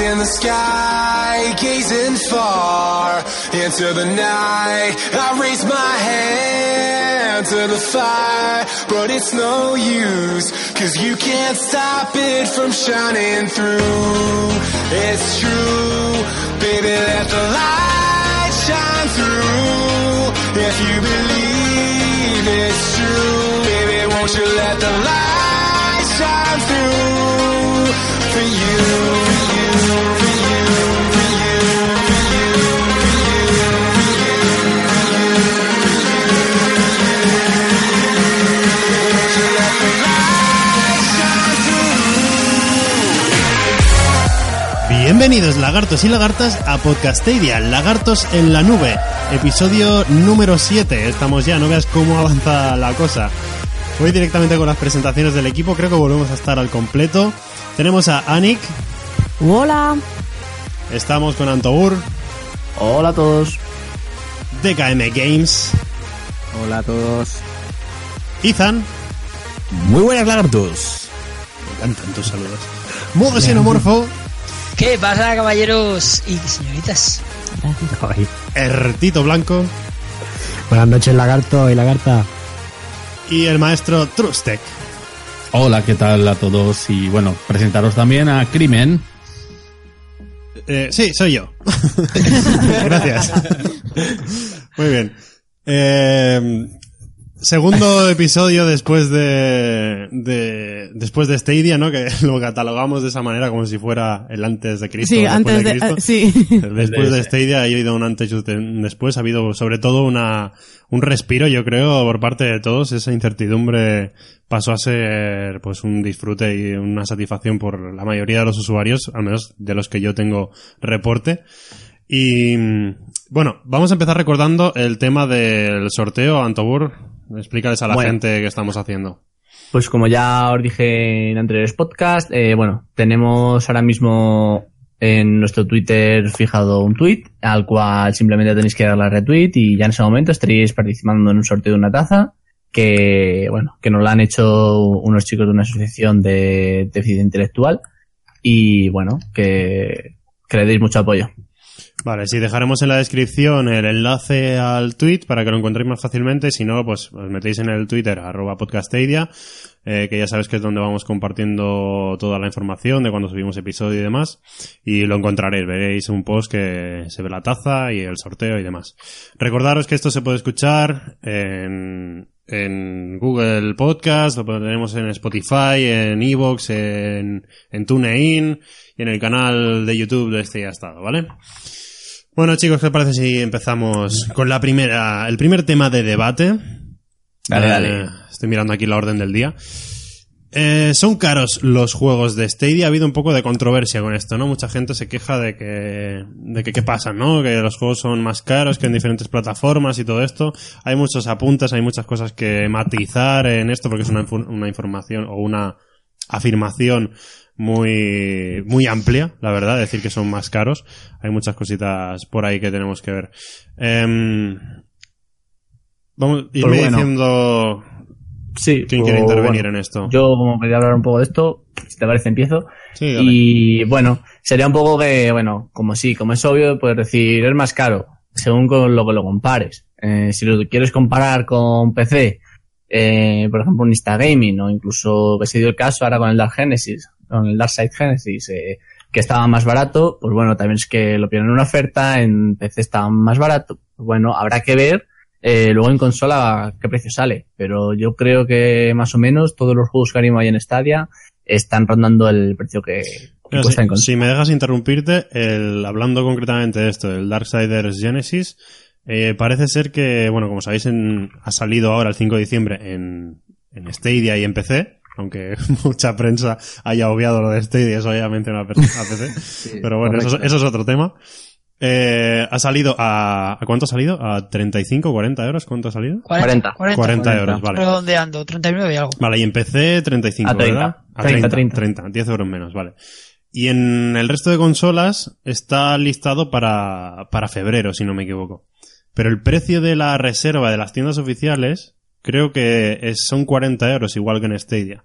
in the sky, gazing far into the night. I raise my hand to the fire, but it's no use, cause you can't stop it from shining through. It's true, baby, let the light shine through. If you believe it's true, baby, won't you let the light shine through for you, Bienvenidos lagartos y lagartas a Podcastedia, Lagartos en la Nube, episodio número 7. Estamos ya, no veas cómo avanza la cosa. Voy directamente con las presentaciones del equipo, creo que volvemos a estar al completo. Tenemos a Anik, Hola. estamos con Antogur, Hola a todos. DKM Games, Hola a todos. Ethan, Muy buenas lagartos. me encantan tus saludos, Modo Xenomorfo, ¿Qué pasa, caballeros y señoritas? Ertito Blanco Buenas noches, lagarto y lagarta. y el maestro Trustec. Hola, ¿qué tal a todos? Y bueno, presentaros también a Crimen. Eh, sí, soy yo. Gracias. Muy bien. Eh, segundo episodio después de, de después de Stadia, ¿no? Que lo catalogamos de esa manera como si fuera el antes de Cristo. Sí, antes de... Cristo. eh, sí. Después de Stadia ha habido un antes y un después. Ha habido sobre todo una, un respiro, yo creo, por parte de todos. Esa incertidumbre pasó a ser pues un disfrute y una satisfacción por la mayoría de los usuarios, al menos de los que yo tengo reporte. Y mm, bueno, vamos a empezar recordando el tema del sorteo. Antobur, explícales a la Bueno. gente que estamos haciendo. Pues como ya os dije en anteriores podcasts, eh, bueno, tenemos ahora mismo en nuestro Twitter fijado un tweet al cual simplemente tenéis que darle a retweet y ya en ese momento estaréis participando en un sorteo de una taza que, bueno, que nos la han hecho unos chicos de una asociación de déficit intelectual y bueno, que, que le deis mucho apoyo. Vale, sí, dejaremos en la descripción el enlace al tweet para que lo encontréis más fácilmente. Si no, pues os metéis en el Twitter, arroba podcastadia, eh, que ya sabes que es donde vamos compartiendo toda la información de cuando subimos episodio y demás. Y lo encontraréis, veréis un post que se ve la taza y el sorteo y demás. Recordaros que esto se puede escuchar en, en Google Podcast, lo tenemos en Spotify, en Evox, en, en TuneIn y en el canal de YouTube de este ya estado, ¿vale? Bueno, chicos, ¿qué parece si empezamos con la primera, el primer tema de debate? Dale, Eh, dale. Estoy mirando aquí la orden del día. Eh, son caros los juegos de Stadia. Ha habido un poco de controversia con esto, ¿no? Mucha gente se queja de que, de que qué pasa, ¿no? Que los juegos son más caros que en diferentes plataformas y todo esto. Hay muchos apuntes, hay muchas cosas que matizar en esto porque es una, información o una afirmación muy, muy amplia, la verdad, decir que son más caros. Hay muchas cositas por ahí que tenemos que ver. Em, vamos, irme bueno. diciendo Sí. quién quiere intervenir bueno, en esto. Yo, como quería hablar un poco de esto, si te parece, empiezo. Sí. Y bueno, sería un poco que, bueno, como sí, como es obvio, puedes decir, es más caro, según con lo que lo compares. Eh, si lo quieres comparar con PC, eh, por ejemplo, un Instagaming, o incluso que se dio el caso ahora con el Dark Genesis, con el Dark Side Genesis, eh, que estaba más barato, pues bueno, también es que lo piden en una oferta, en PC estaba más barato. Bueno, habrá que ver eh, luego en consola qué precio sale, pero yo creo que más o menos todos los juegos que animo ahí en Stadia están rondando el precio que, Mira, cuesta si, en consola. si me dejas interrumpirte, el, hablando concretamente de esto, del Darksiders Genesis, eh, parece ser que, bueno, como sabéis, en- ha salido ahora el 5 de diciembre en, en Stadia y en PC, aunque mucha prensa haya obviado lo de Stadia, eso haya mencionado a PC. Pero bueno, eso, es- eso es otro tema. Eh, ha salido a, ¿a cuánto ha salido? ¿A 35, 40 euros? ¿Cuánto ha salido? 40. 40 euros, vale. Redondeando, 39 y algo. Vale, y en PC 35, A 30. ¿verdad? A 30, 30, 30, 10 euros menos, vale. Y en el resto de consolas está listado para, para febrero, si no me equivoco. Pero el precio de la reserva de las tiendas oficiales creo que es, son 40 euros, igual que en Stadia.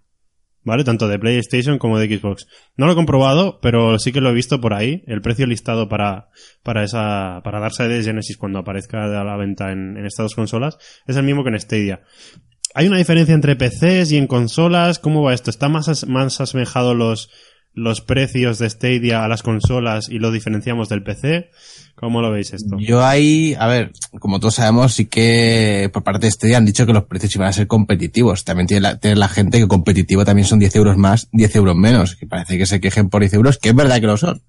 ¿vale? Tanto de PlayStation como de Xbox. No lo he comprobado, pero sí que lo he visto por ahí. El precio listado para, para esa, para darse de Genesis cuando aparezca a la venta en, en estas dos consolas es el mismo que en Stadia. ¿Hay una diferencia entre PCs y en consolas? ¿Cómo va esto? ¿Está más, as- más los, los precios de Stadia a las consolas y lo diferenciamos del PC? ¿Cómo lo veis esto? Yo ahí, a ver, como todos sabemos, sí que por parte de este han dicho que los precios iban a ser competitivos. También tiene la, tiene la gente que competitivo también son 10 euros más, 10 euros menos. Que parece que se quejen por 10 euros, que es verdad que lo son.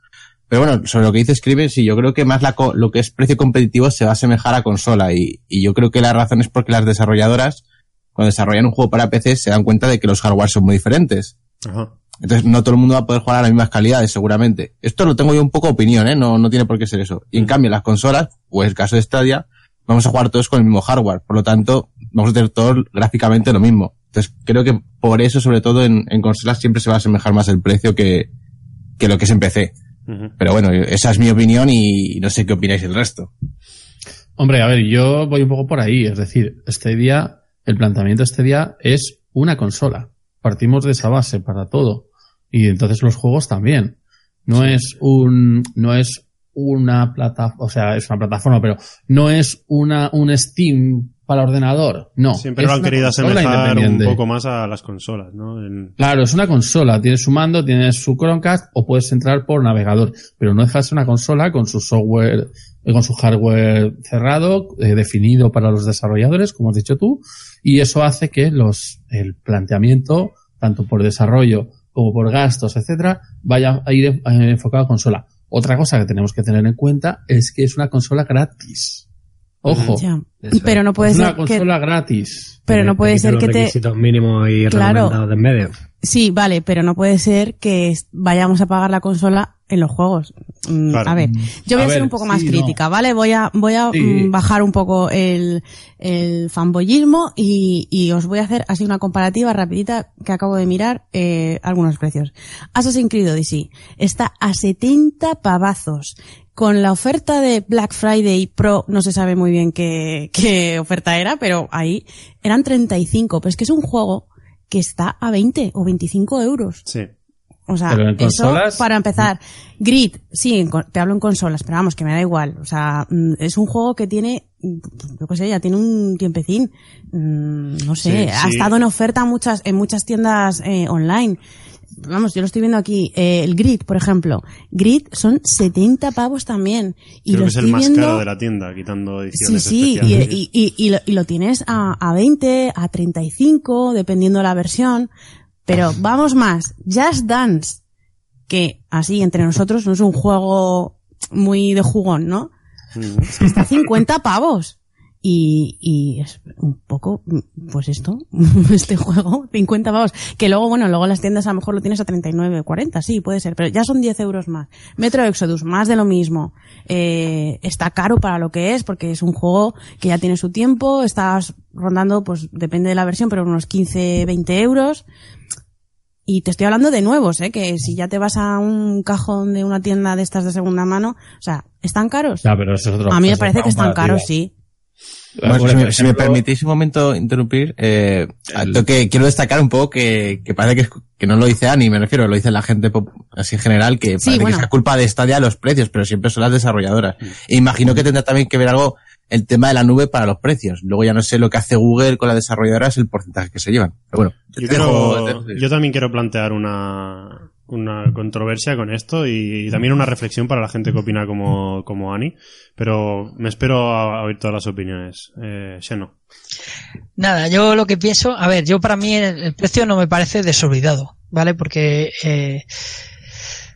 Pero bueno, sobre lo que dice Scriven, sí, yo creo que más la, lo que es precio competitivo se va a asemejar a consola. Y, y yo creo que la razón es porque las desarrolladoras, cuando desarrollan un juego para PC, se dan cuenta de que los hardware son muy diferentes. Ajá. Entonces no todo el mundo va a poder jugar a las mismas calidades, seguramente. Esto lo tengo yo un poco opinión, ¿eh? No, no tiene por qué ser eso. Y en cambio, las consolas, o el caso de Stadia, vamos a jugar todos con el mismo hardware. Por lo tanto, vamos a tener todos gráficamente lo mismo. Entonces creo que por eso, sobre todo en, en consolas, siempre se va a asemejar más el precio que, que lo que es en PC. Pero bueno, esa es mi opinión y no sé qué opináis el resto. Hombre, a ver, yo voy un poco por ahí. Es decir, este día, el planteamiento de este día es una consola. Partimos de esa base para todo. Y entonces los juegos también. No es un, no es una plataforma, o sea, es una plataforma, pero no es una, un Steam para ordenador. No. Siempre lo han querido asemejar un poco más a las consolas, ¿no? En- Claro, es una consola, tiene su mando, tiene su Chromecast o puedes entrar por navegador, pero no deja de ser una consola con su software, eh, con su hardware cerrado, eh, definido para los desarrolladores, como has dicho tú, y eso hace que los, el planteamiento, tanto por desarrollo como por gastos, etcétera, vaya a ir eh, enfocado a consola. Otra cosa que tenemos que tener en cuenta es que es una consola gratis. Ojo, Ya. Pero no puede es una ser que... consola gratis. Pero no puede ser que los te... mínimos y Claro. de medio. Sí, vale, pero no puede ser que vayamos a pagar la consola en los juegos. Mm, Claro. A ver, yo voy a, A ser ver, un poco más sí, crítica, ¿vale? Voy a, voy a Sí. mm, bajar un poco el, el fanboyismo y, y os voy a hacer así una comparativa rapidita que acabo de mirar eh, algunos precios. Assassin's Creed Odyssey está a 70 pavazos. Con la oferta de Black Friday Pro, no se sabe muy bien qué, qué oferta era, pero ahí eran 35. Pero es que es un juego que está a 20 o 25 euros. Sí. O sea, Pero en eso consolas- para empezar. Grid, sí, en con- te hablo en consolas, pero vamos, que me da igual. O sea, mm, es un juego que tiene, mm, yo qué sé, ya tiene un tiempecín. Mm, No sé, Sí, ha sí. estado en oferta en muchas, en muchas tiendas eh, online. Vamos, yo lo estoy viendo aquí. Eh, el Grid, por ejemplo. Grid son 70 pavos también. Y Creo lo que es el más viendo... caro de la tienda, quitando Sí, ediciones sí, y, especiales. y, y, y lo, y lo tienes a, a 20, a 35, dependiendo de la versión. Pero vamos más, Just Dance, que así entre nosotros no es un juego muy de jugón, ¿no? Mm. Está a 50 pavos. Y, y es un poco, pues esto, este juego, 50 pavos. Que luego, bueno, luego las tiendas a lo mejor lo tienes a 39, 40, sí, puede ser, pero ya son 10 euros más. Metro Exodus, más de lo mismo. Eh, está caro para lo que es, porque es un juego que ya tiene su tiempo, estás rondando, pues depende de la versión, pero unos 15, 20 euros. Y te estoy hablando de nuevos, ¿eh? Que si ya te vas a un cajón de una tienda de estas de segunda mano, o sea, ¿están caros? Ya, pero eso es otro a mí me parece que están caros, sí. Si, me, si me ejemplo, permitís un momento interrumpir, eh, lo que quiero destacar un poco que, que parece que, es- que no lo dice Ani, me refiero, lo dice la gente pop- así en general, que Sí, parece bueno. que es culpa de Stadia los precios, pero siempre son las desarrolladoras. Mm. E imagino que tendrá también que ver algo el tema de la nube para los precios. Luego ya no sé lo que hace Google con las desarrolladoras, el porcentaje que se llevan. Pero bueno, quiero- yo también quiero plantear una, una controversia con esto y, también una reflexión para la gente que opina como, como Ani, pero me espero a, a oír todas las opiniones. Eh, Xeno. Nada, yo lo que pienso, a ver, yo para mí el, precio no me parece desorbitado, ¿vale? Porque eh,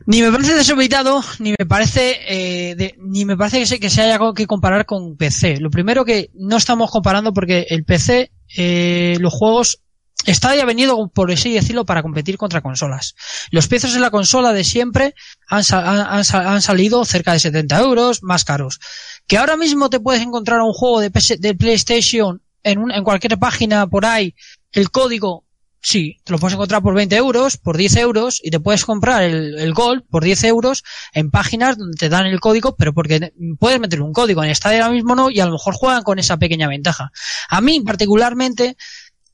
ni me parece desorbitado, ni me parece, eh, ni me parece que se, que se haya que comparar con PC. Lo primero que no estamos comparando porque el PC, eh, los juegos está ya venido, por así decirlo, para competir contra consolas. Los precios de la consola de siempre han, sa- han- han salido cerca de 70 euros, más caros. Que ahora mismo te puedes encontrar un juego de, PS de PlayStation en, un- en cualquier página por ahí, el código, sí, te lo puedes encontrar por 20 euros, por 10 euros, y te puedes comprar el, el Gold por 10 euros en páginas donde te dan el código, pero porque puedes meter un código. En Stadia ahora mismo no, y a lo mejor juegan con esa pequeña ventaja. A mí, particularmente,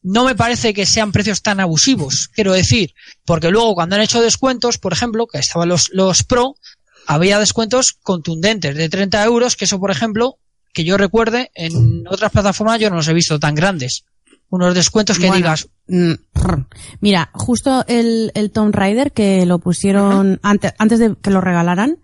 no me parece que sean precios tan abusivos, quiero decir, porque luego cuando han hecho descuentos, por ejemplo, que estaban los, los Pro, había descuentos contundentes de 30 euros, que eso, por ejemplo, que yo recuerde, en otras plataformas yo no los he visto tan grandes. Unos descuentos que Bueno, digas, mm. Mira, justo el, el Tomb Raider que lo pusieron antes, antes de que lo regalaran,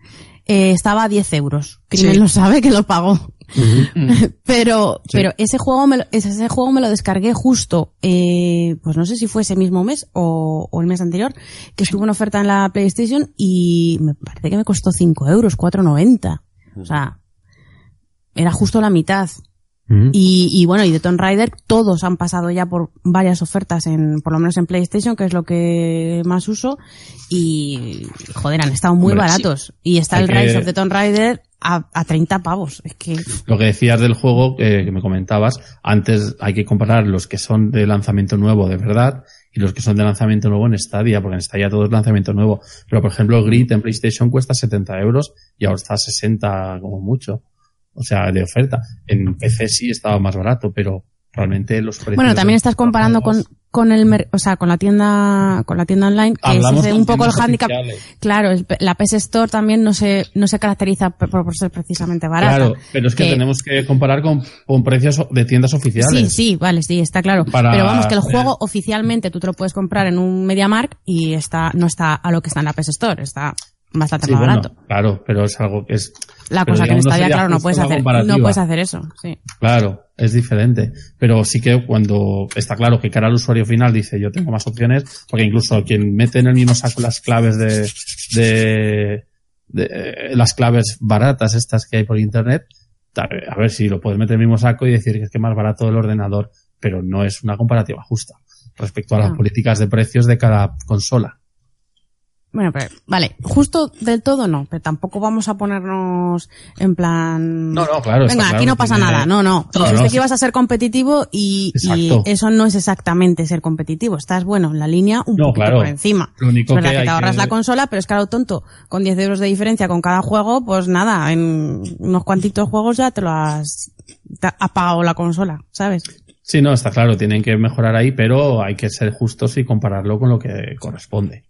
eh, estaba a 10 euros. Crimen Sí. lo sabe que lo pagó. pero, pero ese juego me lo, ese, juego me lo descargué justo, eh, pues no sé si fue ese mismo mes o, o el mes anterior, que estuvo en oferta en la PlayStation y me parece que me costó 5 euros, 4,90. O sea, era justo la mitad. Y, y bueno, y de Tomb Raider todos han pasado ya por varias ofertas en, por lo menos en PlayStation, que es lo que más uso. Y, joder, han estado muy Hombre, baratos. Y está Hay el que- Rise of the Tomb Raider a, a 30 pavos. Es que, Lo que decías del juego eh, que me comentabas, antes hay que comparar los que son de lanzamiento nuevo de verdad y los que son de lanzamiento nuevo en Stadia, porque en Stadia todo es lanzamiento nuevo. Pero por ejemplo, Grid en PlayStation cuesta 70 euros y ahora está a 60 como mucho. O sea, de oferta. En PC sí estaba más barato, pero realmente los precios... bueno, también estás comparando con, con el, mer- o sea, con la tienda, con la tienda online, que Hablamos es un poco el handicap. Claro, el- la PS Store también no se, no se caracteriza por, por ser precisamente barata. Claro, pero es que, Que- tenemos que comparar con, con precios de tiendas oficiales. Sí, sí, vale, sí, está claro. Para- Pero vamos, que el juego oficialmente tú te lo puedes comprar en un MediaMark y está, no está a lo que está en la PS Store, está bastante Sí, más bueno, barato. claro, pero es algo que es... La cosa que en Stadia, claro, no puedes hacer, no puedes hacer eso, sí. Claro, es diferente. Pero sí que cuando está claro que cara al usuario final dice yo tengo más opciones, porque incluso quien mete en el mismo saco las claves de, de, de, eh, las claves baratas estas que hay por internet, a ver si lo puedes meter en el mismo saco y decir que es que más barato el ordenador, pero no es una comparativa justa respecto a las políticas de precios de cada consola. Bueno, pero, vale, justo del todo no, pero tampoco vamos a ponernos en plan... No, no, claro. Venga, aquí claro, no pasa tiene- nada, no, no. Dijiste no, que ibas a ser competitivo y, eso no es exactamente ser competitivo. Estás, bueno, en la línea un No, poquito claro. por encima. Lo único es verdad que que, hay te ahorras que- la consola, pero es claro, tonto, con 10 euros de diferencia con cada juego, pues nada, en unos cuantitos juegos ya te lo has, te has pagado la consola, ¿sabes? Sí, no, está claro, tienen que mejorar ahí, pero hay que ser justos y compararlo con lo que corresponde.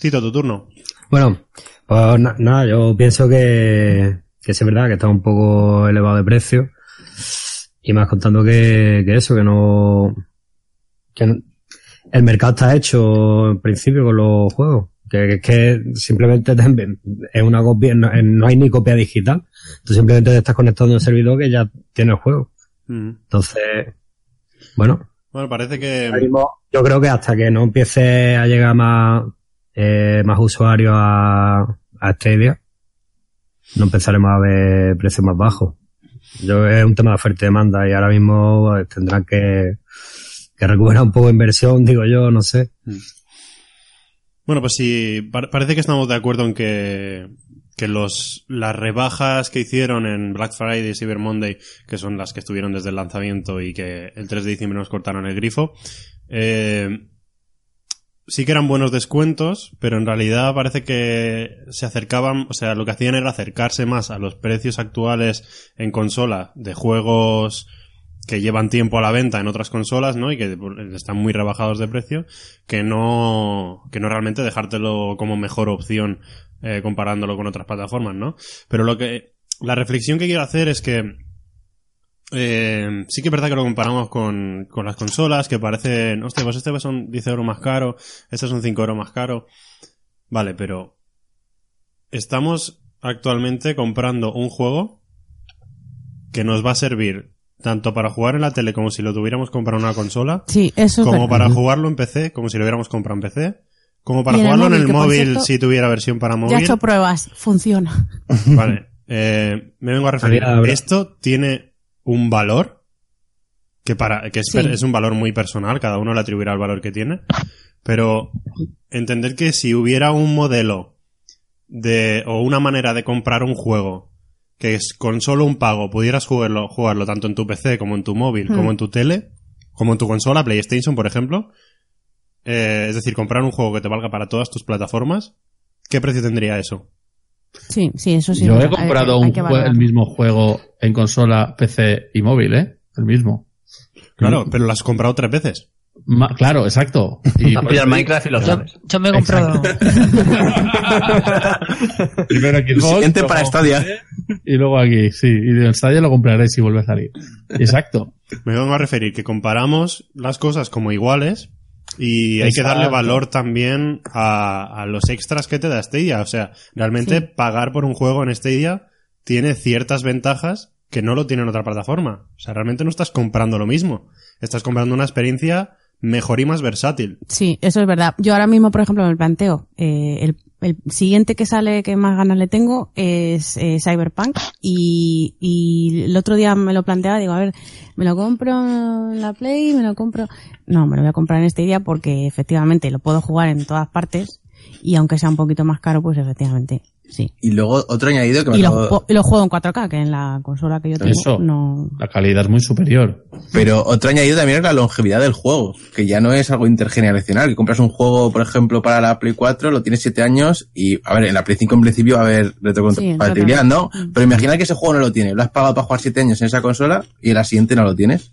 Tito, tu turno. Bueno, pues na- nada, yo pienso que, es verdad que está un poco elevado de precio. Y más contando que, que eso, que no, que no- el mercado está hecho en principio con los juegos. Que, que es que simplemente es una copia, no, no hay ni copia digital. Tú simplemente te estás conectando a un servidor que ya tiene el juego. Mm. Entonces, bueno, Bueno, parece que... Mismo, yo creo que hasta que no empiece a llegar más, eh, más usuarios a, a Stadia, no empezaremos a ver precios más bajos. Yo es un tema de oferta y demanda y ahora mismo pues, tendrán que, que recuperar un poco de inversión, digo yo, no sé. Bueno, pues sí, par- parece que estamos de acuerdo en que, que los, las rebajas que hicieron en Black Friday y Cyber Monday, que son las que estuvieron desde el lanzamiento y que el 3 de diciembre nos cortaron el grifo, eh, sí que eran buenos descuentos, pero en realidad parece que se acercaban, o sea, lo que hacían era acercarse más a los precios actuales en consola de juegos que llevan tiempo a la venta en otras consolas, ¿no? Y que están muy rebajados de precio, que no, que no realmente dejártelo como mejor opción eh, comparándolo con otras plataformas, ¿no? Pero lo que, la reflexión que quiero hacer es que eh, sí que es verdad que lo comparamos con, con las consolas, que parecen, hostia, pues este son 10 euros más caro, este son 5 euros más caro. Vale, pero estamos actualmente comprando un juego que nos va a servir tanto para jugar en la tele como si lo tuviéramos comprado en una consola, Sí, eso es como verdad. para jugarlo en PC, como si lo hubiéramos comprado en PC, como para Y en el jugarlo en el móvil, móvil cierto, si tuviera versión para Ya he móvil. hecho pruebas, funciona. Vale, eh, me vengo a referir. Habrá- Esto tiene un valor que para que es, Sí. es un valor muy personal, cada uno le atribuirá el valor que tiene, pero entender que si hubiera un modelo de o una manera de comprar un juego que es con solo un pago pudieras jugarlo, jugarlo tanto en tu PC como en tu móvil, Hmm. como en tu tele, como en tu consola, PlayStation, por ejemplo, eh, es decir, comprar un juego que te valga para todas tus plataformas, ¿qué precio tendría eso? Sí, sí, eso sí. Yo es he hay- comprado hay un que jue- valorarlo. el mismo juego en consola, PC y móvil, ¿eh? el mismo. Claro, pero lo has comprado tres veces. Ma- claro, exacto. Y Apoyar Minecraft y lo Yo, sabes. yo me he comprado. primero Xbox, Siguiente luego para Stadia. Y luego aquí, sí. Y en Stadia lo compraré si vuelve a salir. Exacto. Me vengo a referir que comparamos las cosas como iguales y hay que darle valor también a, a los extras que te da Stadia. O sea, realmente pagar por un juego en Stadia tiene ciertas ventajas que no lo tiene en otra plataforma. O sea, realmente no estás comprando lo mismo. Estás comprando una experiencia mejor y más versátil. Sí, eso es verdad. Yo ahora mismo, por ejemplo, me planteo, eh, el, el siguiente que sale que más ganas le tengo es eh, Cyberpunk y, y el otro día me lo planteaba, digo, a ver, me lo compro en la Play, me lo compro... No, me lo voy a comprar en este día porque efectivamente lo puedo jugar en todas partes y aunque sea un poquito más caro, pues efectivamente, sí. Y luego otro añadido que me Y lo, acabo- lo juego en 4K, que en la consola que yo tengo Eso. no... La calidad es muy superior. Pero otro añadido también es la longevidad del juego, que ya no es algo intergeneracional, que compras un juego, por ejemplo, para la Play 4, lo tienes 7 años y, a ver, en la Play 5 en principio va a haber retrocompatibilidad, Sí, ¿no? Pero imagina que ese juego no lo tiene, lo has pagado para jugar 7 años en esa consola y en la siguiente no lo tienes.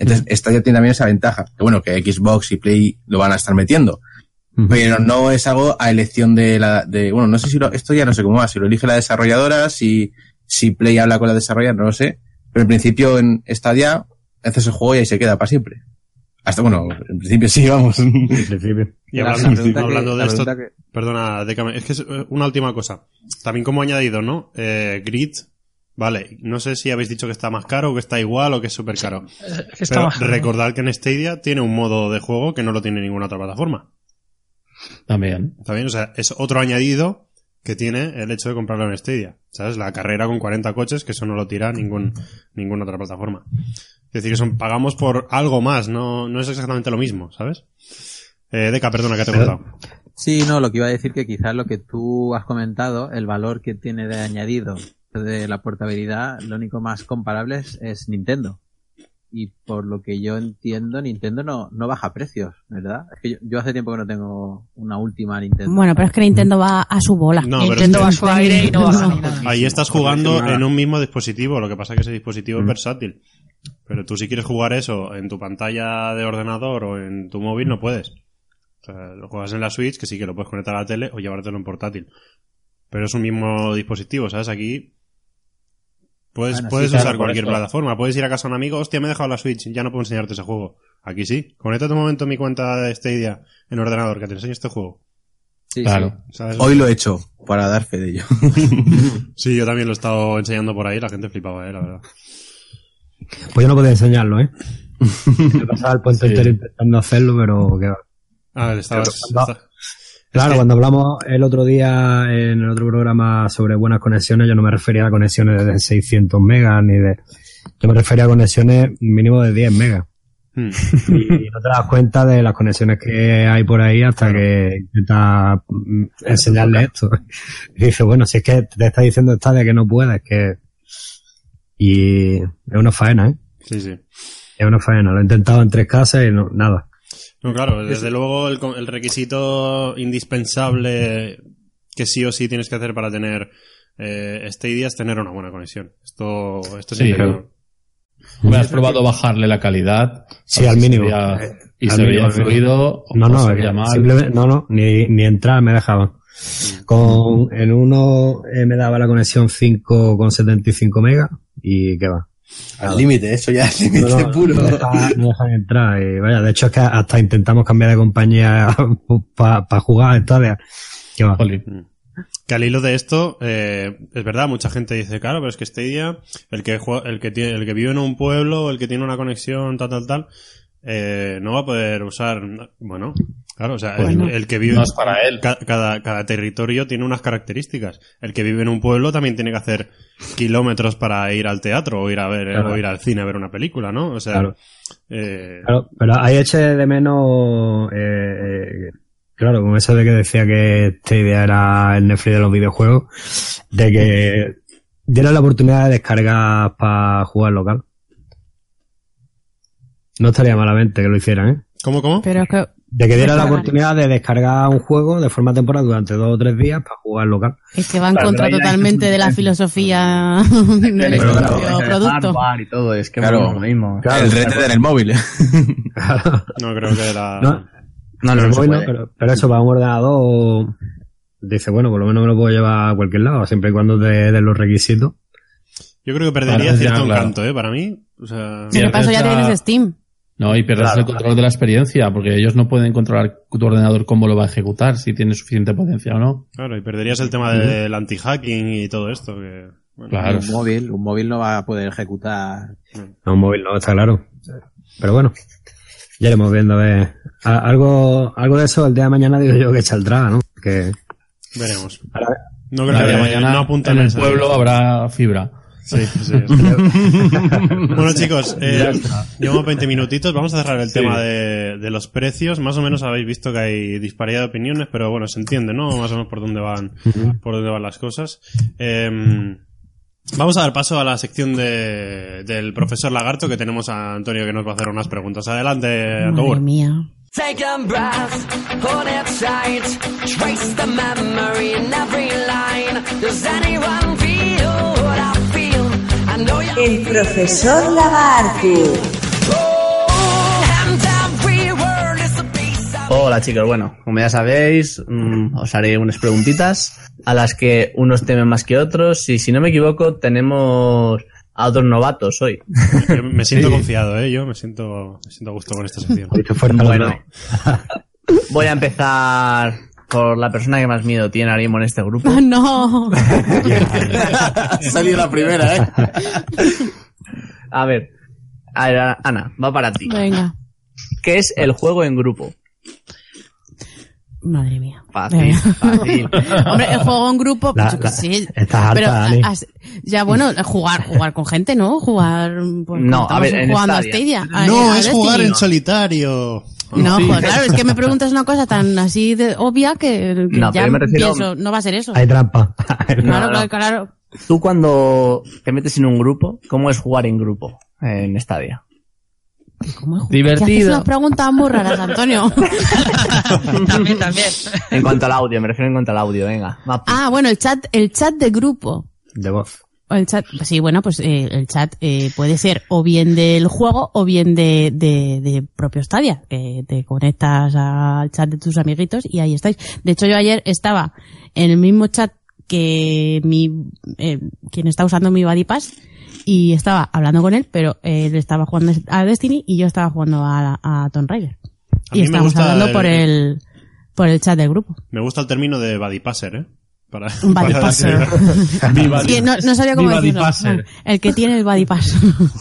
Entonces, esta ya tiene también esa ventaja, que bueno, que Xbox y Play lo van a estar metiendo. Pero no es algo a elección de la, de, bueno, no sé si lo, esto ya no sé cómo va, si lo elige la desarrolladora, si, si Play habla con la desarrolladora, no lo sé. Pero en principio en Stadia, haces el juego y ahí se queda para siempre. Hasta, bueno, en principio sí, vamos. En principio. Y La- hablando, la pregunta que- hablando de la esto, que- perdona, déjame, es que es eh, una última cosa. También como añadido, ¿no? Eh, Grid, vale, no sé si habéis dicho que está más caro o que está igual o que es súper caro. Es que está Pero bajando. recordad que en Stadia tiene un modo de juego que no lo tiene ninguna otra plataforma. También. ¿Está bien? O sea, es otro añadido que tiene el hecho de comprarlo en Stadia. ¿Sabes? La carrera con 40 coches, que eso no lo tira ningún, ninguna otra plataforma. Es decir, que son, pagamos por algo más, no, no es exactamente lo mismo, ¿sabes? Eh, Deca, perdona que te he cortado. Sí, no, lo que iba a decir que quizás lo que tú has comentado, el valor que tiene de añadido de la portabilidad, lo único más comparable es, es Nintendo. Y por lo que yo entiendo, Nintendo no, no baja precios, ¿verdad? Es que yo, yo hace tiempo que no tengo una última Nintendo. Bueno, pero es que Nintendo va a su bola. No, pero Nintendo es que- va a su aire y no baja ni nada. Ahí estás jugando en un mismo dispositivo, lo que pasa es que ese dispositivo es Mm. versátil. Pero tú si quieres jugar eso en tu pantalla de ordenador o en tu móvil no puedes. O sea, lo juegas en la Switch, que sí que lo puedes conectar a la tele o llevártelo en portátil. Pero es un mismo dispositivo, ¿sabes? Aquí puedes, Bueno, puedes usar cualquier plataforma. Puedes ir a casa de un amigo, hostia, me he dejado la Switch, ya no puedo enseñarte ese juego. Aquí sí. Conéctate un momento en mi cuenta de Stadia en ordenador, que te enseño este juego. Sí, Claro. Hoy lo he hecho, para dar fe de ello. Sí, yo también lo he estado enseñando por ahí, la gente flipaba, eh, la verdad. Pues yo no podía enseñarlo, ¿eh? Me pasaba el puente entero intentando hacerlo, pero que va. Ah, estabas... Claro, cuando hablamos el otro día en el otro programa sobre buenas conexiones, yo no me refería a conexiones de 600 megas ni de... Yo me refería a conexiones mínimo de 10 megas. Hmm. Y no te das cuenta de las conexiones que hay por ahí hasta que intentas mm, enseñarle esto. Y dice, bueno, si es que te está diciendo Stadia que no puedes, que... Y es una faena, ¿eh? Sí, sí. Es una faena. Lo he intentado en tres casas y no, nada. No, claro, desde luego el, requisito indispensable que sí o sí tienes que hacer para tener eh, Stadia es tener una buena conexión. Esto, esto es Sí, indudable. ¿Me has probado bajarle la calidad? Sí, al mínimo. Eh, y al se veía fluido. o No, no, eh, simplemente, no, no, ni, ni entrar me dejaban. Con, en uno eh, me daba la conexión 5,75 megas y qué va. Al límite, eso ya es límite no, puro. no deja- no dejan entrar. Y vaya, de hecho es que hasta intentamos cambiar de compañía para jugar a Stadia. Qué va. Jolín. Que al hilo de esto, eh, es verdad, mucha gente dice, claro, pero es que Stadia, el que, jue- el que, tiene, el que vive en un pueblo, el que tiene una conexión, tal, tal, tal, eh, no va a poder usar, bueno, claro, o sea, el- Bueno. el, que vive, No es para él. ca- cada, cada territorio tiene unas características. El que vive en un pueblo también tiene que hacer kilómetros para ir al teatro o ir a ver, Claro. o ir al cine a ver una película, ¿no? O sea, Claro. eh, Claro, pero ahí eché de menos, eh, eh, claro, con eso de que decía que esta idea era el Netflix de los videojuegos, de que diera la oportunidad de descargar para jugar local. No estaría malamente que lo hicieran, ¿eh? ¿Cómo, cómo? Pero es que, de que diera la oportunidad de descargar un juego de forma temporal durante dos o tres días para jugar local. Es que va en Claro, contra pero hay- totalmente de la filosofía del Pero, propio claro, producto. y todo, es que Claro. lo mismo. Claro, el Dead en el móvil. No creo que la... No, No, pero, no, pero, pero eso para un ordenador dice, bueno, por lo menos me lo puedo llevar a cualquier lado, siempre y cuando de, de los requisitos. Yo creo que perdería cierto encanto, ¿eh? Para mí. O sea... Caso ya tienes Steam. No, y pierdes Claro, el control de la experiencia, porque ellos no pueden controlar tu ordenador cómo lo va a ejecutar, si tiene suficiente potencia o no. Claro, y perderías el tema del anti-hacking y todo esto. Que, bueno, Claro. Un móvil, un móvil no va a poder ejecutar. No, un móvil no, está claro. Pero bueno, ya iremos viendo. a ver. A- algo, algo de eso el día de mañana digo yo que saldrá, ¿no? Que Veremos. ahora- No creo que mañana no apunta en el pueblo habrá fibra. Sí, sí. bueno, chicos, eh, llevamos 20 minutitos. Vamos a cerrar el tema de, de los precios. Más o menos habéis visto que hay disparidad de opiniones, pero bueno, se entiende, ¿no? Más o menos por dónde van, por dónde van las cosas. Eh, vamos a dar paso a la sección de, del profesor Lagarto, que tenemos a Antonio que nos va a hacer unas preguntas. Adelante, Madre Antobur. mía. Take a breath, hold it tight. Trace the memory in every line. Does anyone feel what I El profesor of Hola chicos, bueno, como ya sabéis, mm, os haré unas preguntitas a las que unos temen más que otros y si no me equivoco tenemos a otros novatos hoy. Yo me siento confiado, ¿eh? Yo me siento, me siento a gusto con esta sección. Bueno, voy a empezar por la persona que más miedo tiene ahora mismo en este grupo. No. Salido la primera, ¿eh? A ver, a ver, Ana, va para ti. Venga. ¿Qué es el juego en grupo? Madre mía. Fácil, Venga. fácil. Hombre, el juego en grupo, pues La- yo qué la- sé. estás harta, Pero Dani. as- ya bueno, jugar, jugar con gente, ¿no? Jugar pues, No, a ver, en jugando a Stadia. No, a es jugar en solitario. No, Sí. pues claro, es que me preguntas una cosa tan así de obvia que, que No, ya pero yo me refiero- pienso, no va a ser eso. Hay trampa. Claro, No, no. claro, claro. Tú cuando te metes en un grupo, ¿cómo es jugar en grupo en Stadia? ¿Cómo es? Divertido. Haces preguntas muy raras, Antonio. también, también. En cuanto al audio, me refiero en cuanto al audio, venga. va. ah, bueno, el chat, el chat de grupo. De voz. El chat, sí, bueno, pues eh, el chat eh, puede ser o bien del juego o bien de, de, de propio Stadia, que te conectas al chat de tus amiguitos y ahí estáis. De hecho, yo ayer estaba en el mismo chat que mi, eh, quien está usando mi Buddy Pass y estaba hablando con él, pero él estaba jugando a Destiny y yo estaba jugando a, a Tomb Raider. A Y estábamos hablando el- por el, por el chat del grupo. Me gusta el término de buddy passer, ¿eh? Para, Un buddy para passer. Viva Sí, no, no sabía cómo decirlo. El que tiene el body pass.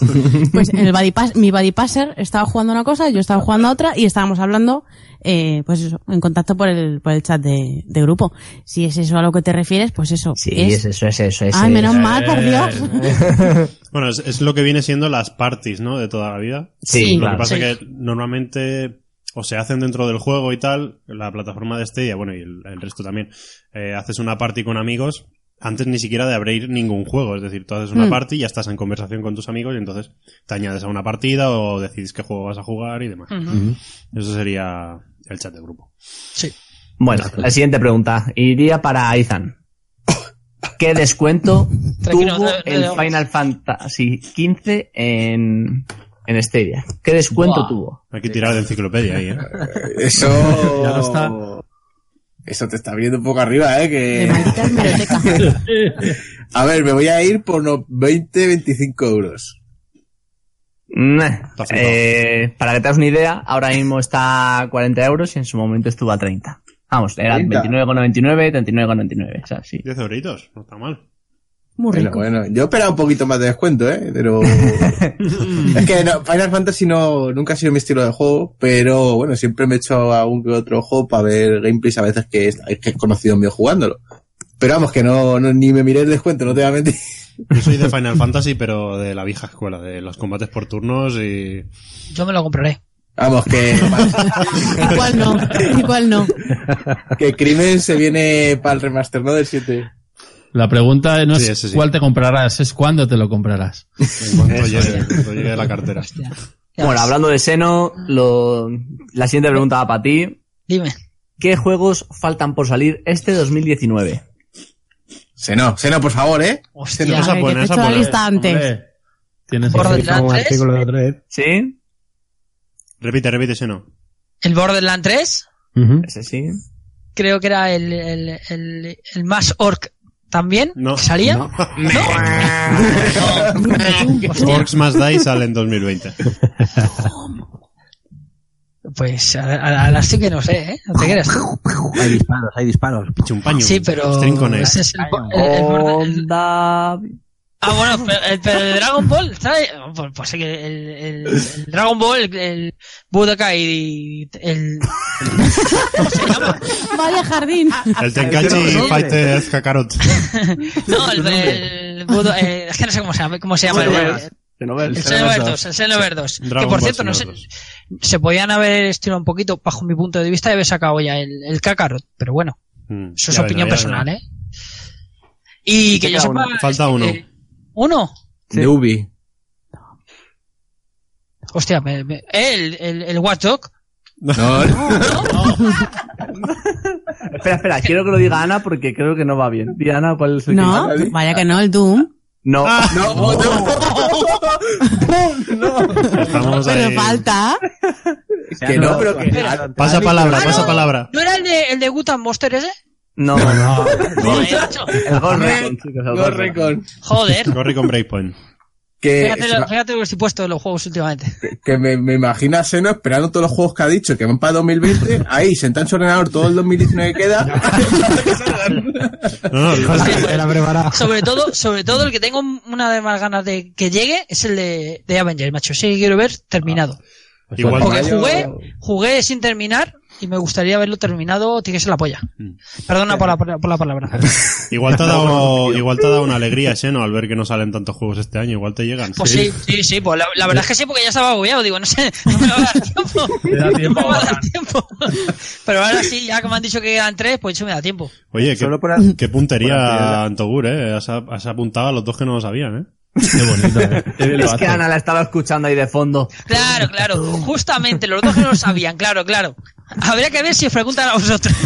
pues el body pass, mi body passer estaba jugando una cosa, yo estaba jugando a otra y estábamos hablando, eh, pues eso, en contacto por el, por el chat de, de grupo. Si es eso a lo que te refieres, pues eso. Sí, es. es eso, es eso. Es Ay, menos eso. mal, por Dios. Bueno, es, es lo que viene siendo las parties, ¿no? De toda la vida. Sí, Lo claro. que pasa sí. es que normalmente o se hacen dentro del juego y tal, la plataforma de Stadia, bueno, y el, el resto también, eh, haces una party con amigos antes ni siquiera de abrir ningún juego, es decir, tú haces una Mm. party y ya estás en conversación con tus amigos y entonces te añades a una partida o decides qué juego vas a jugar y demás. Eso sería el chat de grupo. Sí. Bueno, la siguiente pregunta. Iría para Ethan. ¿Qué descuento tuvo no- no el Final Fantasy XV en, en Stadia? ¿Qué descuento Buah. tuvo? Hay que tirar de enciclopedia ahí, ¿eh? Eso. Ya no está. Eso te está viendo un poco arriba, ¿eh? Que... A ver, me voy a ir por unos 20, 25 euros. Nah. flipado. Eh, para que te hagas una idea, ahora mismo está a 40 euros y en su momento estuvo a 30. Vamos, era 30. 29,99, 39,99. O sea, sí. 10 euritos, no está mal. Muy Bueno, rico. bueno, yo esperaba un poquito más de descuento, ¿eh? Pero... es que no, Final Fantasy no, nunca ha sido mi estilo de juego, pero bueno, siempre me he hecho algún que otro juego para ver gameplays a veces que, es- que he conocido mío jugándolo. Pero vamos, que no, no- ni me miré el descuento, no te voy a mentir. Yo soy de Final Fantasy, pero de la vieja escuela, de los combates por turnos y... Yo me lo compraré. Vamos, que, Igual no, igual no. que Crimen se viene para el remaster, ¿no? Del 7. La pregunta no es Sí, ese sí. cuál te comprarás, es cuándo te lo comprarás. En cuanto llegue, en cuanto llegue la cartera. Ya Bueno, hablando de Seno, lo, la siguiente pregunta va para ti. Dime. ¿Qué juegos faltan por salir este 2019? Seno, Seno, por favor, ¿eh? Hostia. Seno, te he esa hecho la buena. lista antes. Hombre, tienes Borderlands Un 3. artículo de otro vez. ¿Sí? Repite, repite, ese no. El Borderlands 3, Ujú. Ese sí. creo que era el, el, el, el más orc también. No. ¿Salía? No. Orcs Must Die sale en 2020. pues ahora ahora sí que no sé, ¿eh? No te creas tú. Hay disparos, hay disparos. Chumpaño. Sí, pero String Connect. ese es el, el- el Border- el- Onda... Ah, bueno, pero, el- pero el Dragon Ball, ¿sabes? Pues, pues sí que el, el, el Dragon Ball, el, el Budokai y el... ¿Cómo se llama? Vaya jardín. El Tenkaichi Fighter Kakarot. No, el, el Budo, eh, es que no sé cómo se llama, cómo se llama el, el Xenoverse 2, el Xenoverse 2. Que por cierto, no sé, se podían haber estirado un poquito, bajo mi punto de vista, y haber sacado ya el, el Kakarot, pero bueno, Mm, eso es ya opinión personal. ¿eh? Y que yo sepa... uno. Falta uno. ¿Uno? De Ubi. Hostia, me, me- eh, el, el, el Watch Dog. No, Espera, espera, quiero que lo diga Ana porque creo que no va bien. Di Ana, ¿cuál es el No, que vaya que no, el Doom. No, no, Estamos Pero ahí. falta. que no, pero que... Pasa palabra, Ah, pasa no. palabra. ¿No era el de, el de Gutan Monster ese? No. Macho. El Ghost Recon, chicos, el Ghost Recon. Joder. Breakpoint. Que, Fíjate, lo- fíjate lo que estoy puesto de los juegos últimamente. que me, me imagino a Seno esperando todos los juegos que ha dicho que van para 2020, ahí sentado en su ordenador todo el 2019 que queda. No, no, preparado. Sobre todo, sobre todo el que tengo una de más ganas de que llegue es el de, de Avengers, macho. Sí, que quiero ver terminado. igual, Porque Mayo- jugué, jugué sin terminar y me gustaría verlo terminado, tiene que ser la polla. Perdona por la, por la palabra. igual te ha dado, igual te ha dado una alegría ese, ¿no? Al ver que no salen tantos juegos este año, igual te llegan. Pues sí, sí, sí, pues la, la verdad es que sí, porque ya estaba agobiado, digo, no sé, no me va a dar tiempo. da tiempo No me va a dar tiempo. Pero ahora sí, ya que me han dicho que quedan tres, pues eso me da tiempo. Oye, qué, Solo por- qué puntería, Antogur, ¿eh? Has, has apuntado a los dos que no lo sabían, ¿eh? Qué bonito, eh. Es que. Ana la estaba escuchando ahí de fondo. Claro, claro, justamente, los dos que no lo sabían, claro, claro. Habría que ver si os preguntan a vosotros.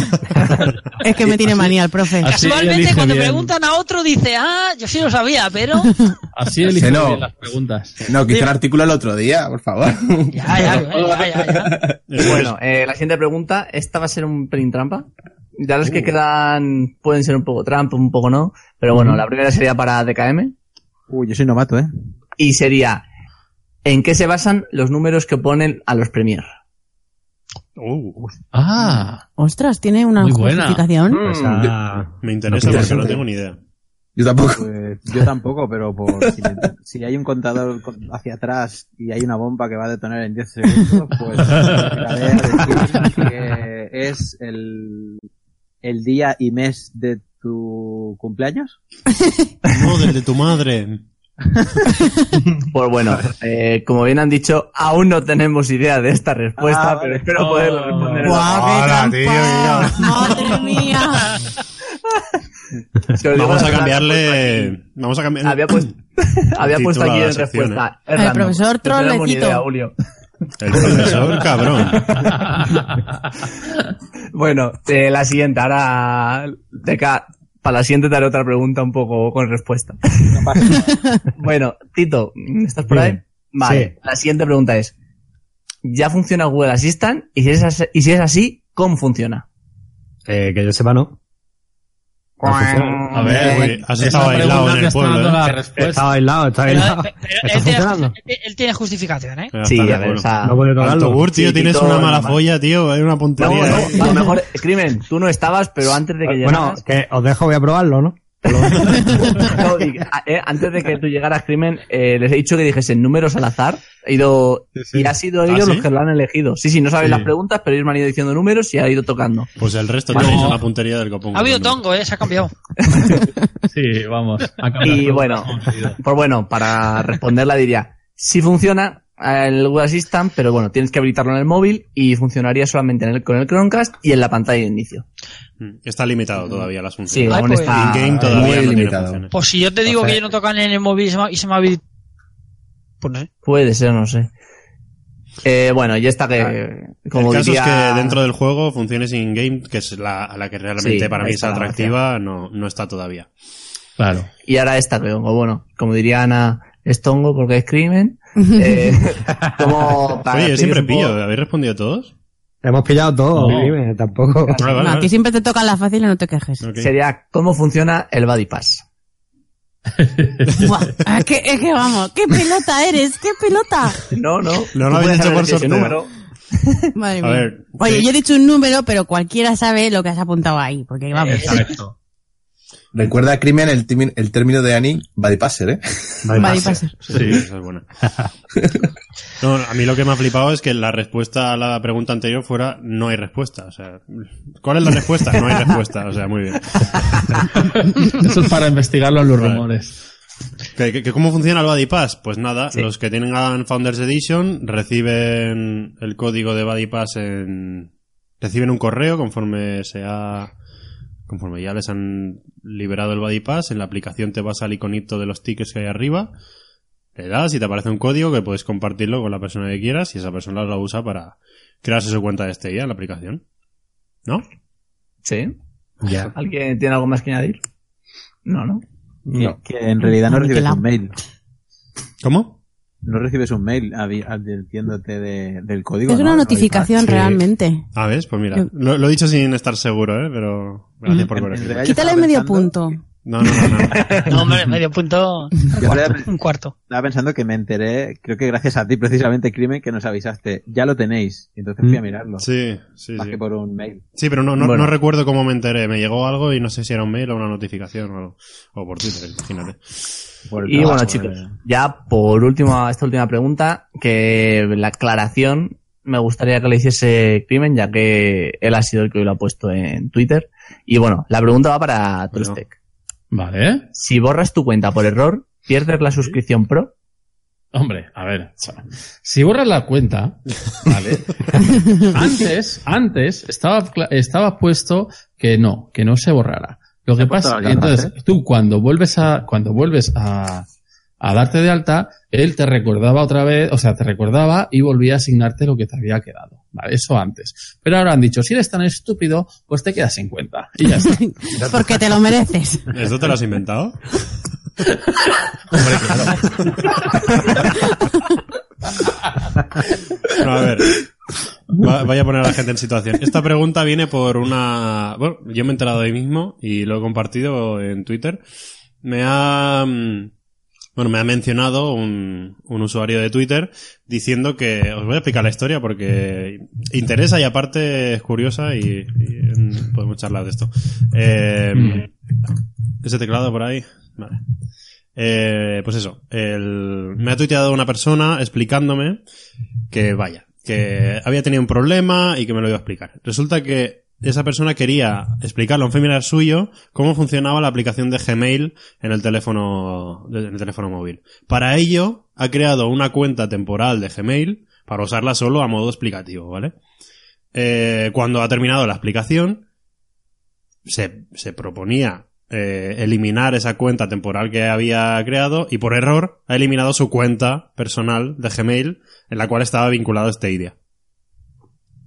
Es que me tiene manía el profe. Así Casualmente, cuando bien. preguntan a otro, dice, ah, yo sí lo sabía, pero... Así elige no. bien las preguntas. No, hice un artículo el otro día, por favor. Ya, ya, ya, ya, ya. Bueno, eh, la siguiente pregunta, esta va a ser un pelín trampa. Ya los que quedan pueden ser un poco trampa, un poco no. Pero bueno, la primera sería para DKM. Uy, yo soy novato, ¿eh? Y sería, ¿en qué se basan los números que ponen a los Premier? Uh, Ah, Ostras, tiene una Muy buena. justificación. Mm. Me interesa No, porque no tengo ni idea. Yo tampoco. Pues yo tampoco, pero por, si, si hay un contador con- hacia atrás y hay una bomba que va a detonar en 10 segundos, pues a decir que es el, el día y mes de tu cumpleaños. No, del de tu madre. Pues bueno, eh, como bien han dicho, aún no tenemos idea de esta respuesta, Ah, pero espero poderlo responder. ¡Guau, qué Hola, trampa! ¡Madre mía! Vamos a cambiarle. Vamos a cambiar. Había puesto, había El puesto aquí en respuesta. El Es random. profesor No troll tenemos ni le quito. idea, Julio. El profesor, cabrón. Bueno, eh, la siguiente, ahora de acá, para la siguiente te haré otra pregunta un poco con respuesta. bueno, Tito, ¿estás por ahí? Vale, Sí. la siguiente pregunta es, ¿ya funciona Google Assistant? Y si es así, y si es así ¿cómo funciona? eh, que yo sepa, no. A ver, Uy, has esa estado aislado pregunta en el está pueblo, ¿eh? Pero, pero ¿Está él, tiene, funcionando? él- él tiene justificación, ¿eh? Sí, está, a ver, bueno. o sea, No puede tocarlo. Tío, Sí, tienes una mala normal. folla, tío. Es una puntería. no, ¿eh? a lo mejor, Crimen, tú no estabas, pero antes de que Bueno, llegaras... que os dejo, voy a probarlo, ¿no? No, a- eh, antes de que tú llegaras, Crimen, eh, les he dicho que dijesen números al azar. He ido, sí. y ha sido ¿Ah, ellos sí? los que lo han elegido. Sí, sí, no saben Sí. las preguntas, pero ellos me han ido diciendo números y ha ido tocando. Pues el resto Bueno. tenéis una puntería del copón. Ha habido tongo, ¿eh? Se ha cambiado. Sí, vamos. a cambiar Y bueno, pues bueno, para responderla diría, sí funciona el Google Assistant, pero bueno, tienes que habilitarlo en el móvil y funcionaría solamente en el, con el Chromecast y en la pantalla de inicio. Mm, Está limitado todavía las Sí, funciones. Ay, aún pues- está... In-game todavía muy no limitado. Pues si yo te digo O sea, que yo no tocan en el móvil y se me, y se me ha habil- Pues no sé. Puede ser, no sé. Eh, bueno, y esta que, como el caso diría... es que dentro del juego funciones in-game, que es la, a la que realmente Sí, para mí es está atractiva, no, no está todavía. Claro. Y ahora esta que, o bueno, como diría Ana, estongo porque es crimen. Eh, como para Oye, yo siempre poco- pillo, ¿habéis respondido todos? Hemos pillado todo, No. dime, tampoco. Ah, vale, No, vale. aquí siempre te toca la fácil y no te quejes. Sería cómo funciona el Buddy Pass. Buah, es, que, es que vamos, ¿qué pelota eres? ¿Qué pelota? No, no. No lo habéis haber por sorteo. número. Madre A mía. ver, Oye, sí. yo he dicho un número, pero cualquiera sabe lo que has apuntado ahí, porque vamos. Exacto. Recuerda, Crimen, el, término de Annie, Passer, ¿eh? Pasa. Sí, esa es buena. No, a mí lo que me ha flipado es que la respuesta a la pregunta anterior fuera no hay respuesta. O sea, ¿cuál es la respuesta? No hay respuesta. O sea, muy bien. Eso es para investigarlo en los Vale. rumores. ¿Que, que- que ¿Cómo funciona el Buddy Pass? Pues nada, Sí. los que tengan Founders Edition reciben el código de Buddy Pass en... Reciben un correo conforme sea... Conforme ya les han liberado el Buddy Pass, en la aplicación te vas al iconito de los tickets que hay arriba, le das y te aparece un código que puedes compartirlo con la persona que quieras y esa persona lo usa para crearse su cuenta de Stadia en la aplicación. ¿No? Sí. Ya. ¿Alguien tiene algo más que añadir? No, no. Que, que en realidad no recibes un mail. ¿Cómo? No recibes un mail advirtiéndote de- del código. Es ¿no? una El notificación Sí. realmente. Ah, ¿ves? Pues mira, lo, lo he dicho sin estar seguro, ¿eh? Pero gracias por corregirme. Quítale medio pensando- punto. No, no, no, no. No, hombre, medio punto. Un cuarto. estaba- Un cuarto. Estaba pensando que me enteré, creo que gracias a ti precisamente, Crimen, que nos avisaste. Ya lo tenéis. Y entonces fui a Mm. mirarlo. Sí, sí, Más sí. que por un mail. Sí, pero no, no, Bueno. no recuerdo cómo me enteré. Me llegó algo y no sé si era un mail o una notificación o algo. O por Twitter, imagínate. Por Y bueno, chicos, eh. ya por último, esta última pregunta, que la aclaración me gustaría que le hiciese Crimen, ya que él ha sido el que hoy lo ha puesto en Twitter. Y bueno, la pregunta va para Bueno. Vale. Si borras tu cuenta por error, ¿pierdes la suscripción pro? Hombre, a ver. Si borras la cuenta, ¿vale? antes, antes estaba, estaba puesto que no, que no se borrara. Lo que pasa, entonces, tú cuando vuelves a, cuando vuelves a, a darte de alta, él te recordaba otra vez, o sea, te recordaba y volvía a asignarte lo que te había quedado. Vale, eso antes. Pero ahora han dicho, si eres tan estúpido, pues te quedas sin cuenta. Y ya está. Porque te lo mereces. ¿Esto te lo has inventado? Hombre, claro. No, a ver. Va- Vaya a poner a la gente en situación. Esta pregunta viene por una... Bueno, yo me he enterado hoy mismo y lo he compartido en Twitter. Me ha... Bueno, me ha mencionado un, un usuario de Twitter diciendo que... Os voy a explicar la historia porque interesa y aparte es curiosa y, podemos charlar de esto. Eh, ¿Ese teclado por ahí? Vale. Eh, pues eso, el- me ha tuiteado una persona explicándome que vaya, que había tenido un problema y que me lo iba a explicar. Resulta que esa persona quería explicarle a un familiar suyo cómo funcionaba la aplicación de Gmail en el teléfono, en el teléfono móvil. Para ello, ha creado una cuenta temporal de Gmail para usarla solo a modo explicativo, ¿vale? Eh, cuando ha terminado la explicación, se, se proponía eh, eliminar esa cuenta temporal que había creado y por error ha eliminado su cuenta personal de Gmail en la cual estaba vinculado Stadia.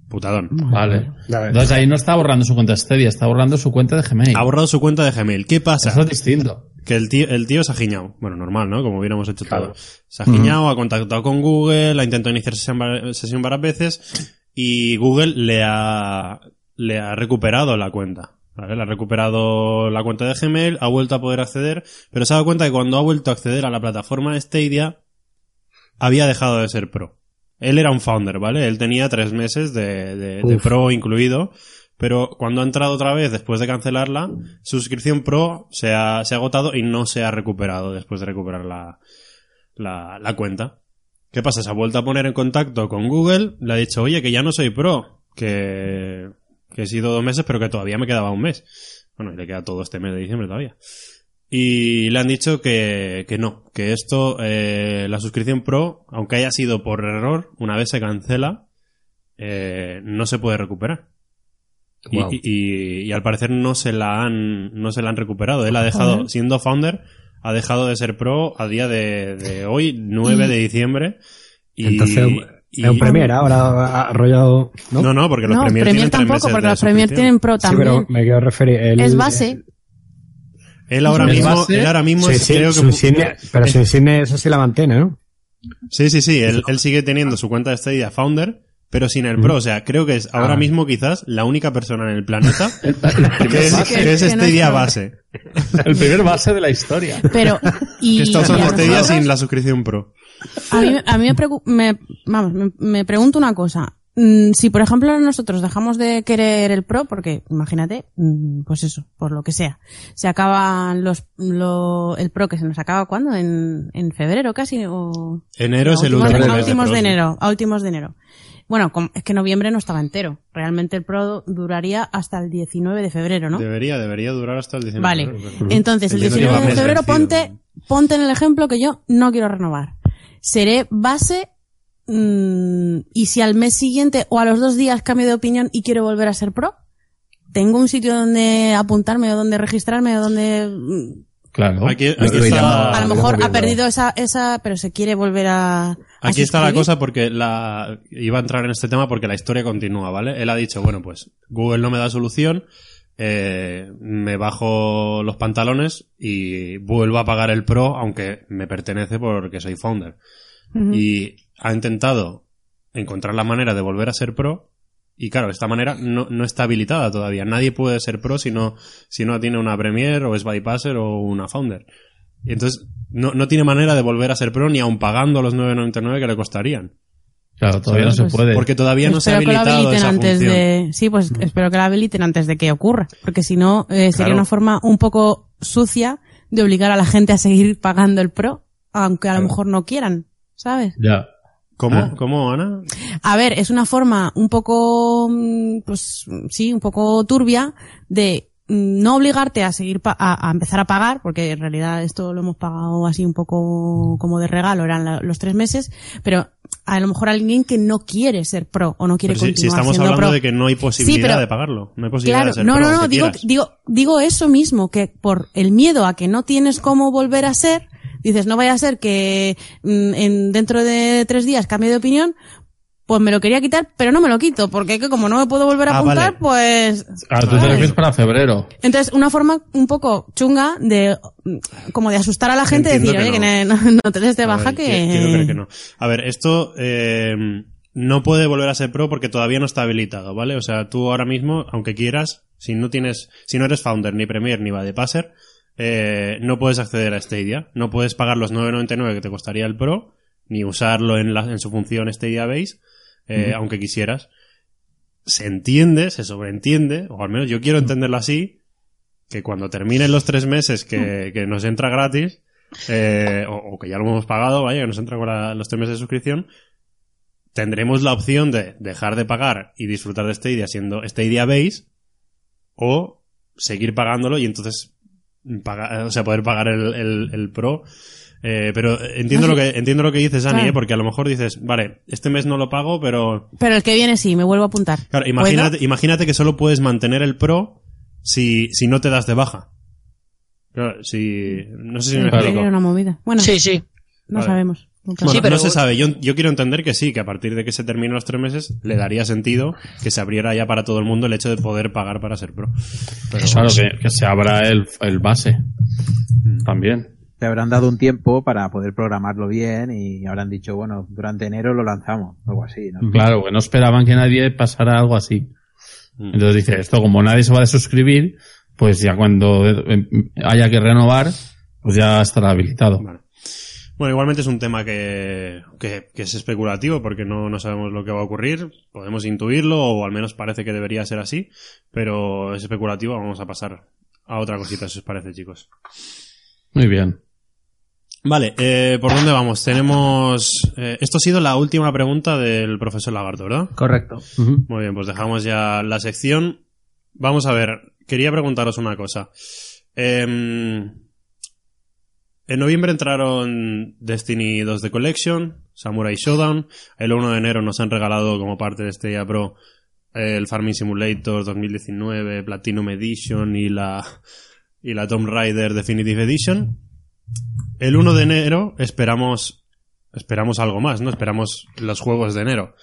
Putadón. Vale. Entonces ahí no está borrando su cuenta Stadia, está borrando su cuenta de Gmail. Ha borrado su cuenta de Gmail. ¿Qué pasa? Eso es distinto. Que el tío, el tío se ha giñado. Bueno, normal, ¿no? Como hubiéramos hecho Claro. todo. Se ha giñado, ha contactado con Google, ha intentado iniciar sesión varias veces y Google le ha, le ha recuperado la cuenta. ¿Vale? Le ha recuperado la cuenta de Gmail, ha vuelto a poder acceder, pero se ha dado cuenta que cuando ha vuelto a acceder a la plataforma de Stadia, había dejado de ser pro. Él era un founder, ¿vale? Él tenía tres meses de, de- pro incluido, pero cuando ha entrado otra vez después de cancelarla, su suscripción pro se ha, se ha agotado y no se ha recuperado después de recuperar la, la, la cuenta. ¿Qué pasa? Se ha vuelto a poner en contacto con Google, le ha dicho, oye, que ya no soy pro, que, que he sido dos meses, pero que todavía me quedaba un mes. Bueno, y le queda todo este mes de diciembre todavía. Y le han dicho que, que no, que esto, eh, la suscripción pro, aunque haya sido por error, una vez se cancela, eh, no se puede recuperar. Y, Wow. y- y- y al parecer no se la han, no se la han recuperado. Él ha dejado, siendo founder, ha dejado de ser pro a día de, de hoy, 9 de diciembre. Y, Entonces, Y- Es un Premier, ahora ha arrollado. ¿no? No, no, porque los no, Premier, Premier tienen tampoco, porque los Premier tienen Pro Sí, también. pero me quiero referir. el- es base. Él ahora mismo, base- él ahora mismo insignia- creo que pero su insignia eso sí la mantiene, ¿no? Sí, sí, sí. Él, él sigue teniendo su cuenta de Stadia Founder, pero sin el Pro. O sea, creo que es ahora Ah. mismo quizás la única persona en el planeta El, que es, base, que es que no es Stadia base. el primer base de la historia. Pero, y, Que está usando Stadia sin la suscripción Pro. A mí, a mí me, preocu- me- vamos, me, me pregunto una cosa. Mm, Si, por ejemplo, nosotros dejamos de querer el Pro, porque imagínate, mm, pues eso, por lo que sea, se acaban los, lo- el Pro que se nos acaba cuando, en, en febrero casi, o Enero es el último a últimos de enero, a últimos de enero. Bueno, es que noviembre no estaba entero. Realmente el Pro duraría hasta el 19 de febrero, ¿no? Debería, debería durar hasta el 19 Vale. de febrero. Entonces, el que 19 va de febrero ponte, ponte en el ejemplo que yo no quiero renovar. Seré base y si al mes siguiente o a los dos días cambio de opinión y quiero volver a ser pro, tengo un sitio donde apuntarme o donde registrarme o donde mm, Claro. Aquí, aquí está, a lo mejor ha perdido esa, esa, pero se quiere volver a, a aquí está la cosa porque la iba a entrar en este tema porque la historia continúa, ¿vale? Él ha dicho, bueno, pues Google no me da solución, eh, me bajo los pantalones y vuelvo a pagar el Pro, aunque me pertenece porque soy founder. Ujú. Y ha intentado encontrar la manera de volver a ser pro. Y claro, esta manera no, no está habilitada todavía. Nadie puede ser pro si no, si no tiene una Premier o es Bypasser o una Founder. Y entonces no, no tiene manera de volver a ser pro ni aun pagando los 9.99 que le costarían. Claro, todavía no se Pues- puede. Porque todavía no se ha habilitado esa antes función. de sí pues espero que lo habiliten antes de que ocurra porque si no eh, sería Claro. una forma un poco sucia de obligar a la gente a seguir pagando el pro aunque a lo mejor no quieran sabes Ya. ¿Cómo? Ah. ¿Cómo, Ana? a ver es una forma un poco mm, pues sí un poco turbia de mm, no obligarte a seguir pa- a, a empezar a pagar porque en realidad esto lo hemos pagado así un poco como de regalo eran la- los tres meses pero a lo mejor alguien que no quiere ser pro o no quiere Pero si, continuar si estamos siendo hablando pro de que no hay posibilidad pero- de pagarlo. No hay posibilidad Claro, de ser no, pro, no, no, aunque digo, digo, digo eso mismo, que por el miedo a que no tienes cómo volver a ser, dices, no vaya a ser que mm, en, dentro de tres días cambie de opinión, pues me lo quería quitar, pero no me lo quito, porque que como no me puedo volver a Ah, apuntar, vale. pues... Ah, tú te para febrero. Entonces, una forma un poco chunga de, mm, como de asustar a la gente, Entiendo decir, que oye, no. que no, no te des de baja ver, que... qui- Quiero creer que no. A ver, esto eh, no puede volver a ser pro porque todavía no está habilitado, ¿vale? O sea, tú ahora mismo, aunque quieras, si no tienes, si no eres founder, ni premier, ni passer, eh, no puedes acceder a Stadia. No puedes pagar los 9.99 que te costaría el pro, ni usarlo en, la, en su función Stadia Base, eh, aunque quisieras. Se entiende, se sobreentiende, o al menos yo quiero entenderlo así, que cuando terminen los tres meses que, que nos entra gratis, eh, o, o que ya lo hemos pagado, vaya, que nos entra con la- los tres meses de suscripción, tendremos la opción de dejar de pagar y disfrutar de Stadia siendo Stadia Base, o seguir pagándolo y entonces pagar, o sea, poder pagar el, el- el Pro. Eh, pero entiendo lo que entiendo lo que dices, Dani, Claro. eh, porque a lo mejor dices, vale, este mes no lo pago, pero Pero el que viene sí, me vuelvo a apuntar. Claro, imagínate, imagínate que solo puedes mantener el Pro si, si no te das de baja. Claro, si, no sé si me explico. Era una movida. Bueno, Sí, sí. no Vale. sabemos. Bueno, Sí, pero- no se sabe. Yo, yo quiero entender que sí, que a partir de que se terminen los tres meses le daría sentido que se abriera ya para todo el mundo el hecho de poder pagar para ser pro. Pero, Claro, que, que se abra el, el base. También. Te habrán dado un tiempo para poder programarlo bien y habrán dicho, bueno, durante enero lo lanzamos, algo así, ¿no? Claro, que no esperaban que nadie pasara algo así. Mm. Entonces dice, esto como nadie se va a suscribir, pues ya cuando eh, haya que renovar, pues ya estará habilitado. Vale. Bueno, igualmente es un tema que, que, que es especulativo porque no, no sabemos lo que va a ocurrir. Podemos intuirlo o al menos parece que debería ser así, pero es especulativo. Vamos a pasar a otra cosita, si os parece, chicos. Muy bien. Vale, eh, ¿por dónde vamos? Tenemos... eh, esto ha sido la última pregunta del profesor Lagarto, ¿verdad? Correcto. Muy bien, pues dejamos ya la sección. Vamos a ver, quería preguntaros una cosa. Em, en noviembre entraron Destiny 2 The Collection, Samurai Showdown. El 1 de enero nos han regalado como parte de este Pro el Farming Simulator 2019, Platinum Edition y la, y la Tomb Raider Definitive Edition. El 1 de enero esperamos esperamos algo más, ¿no? Esperamos los juegos de enero.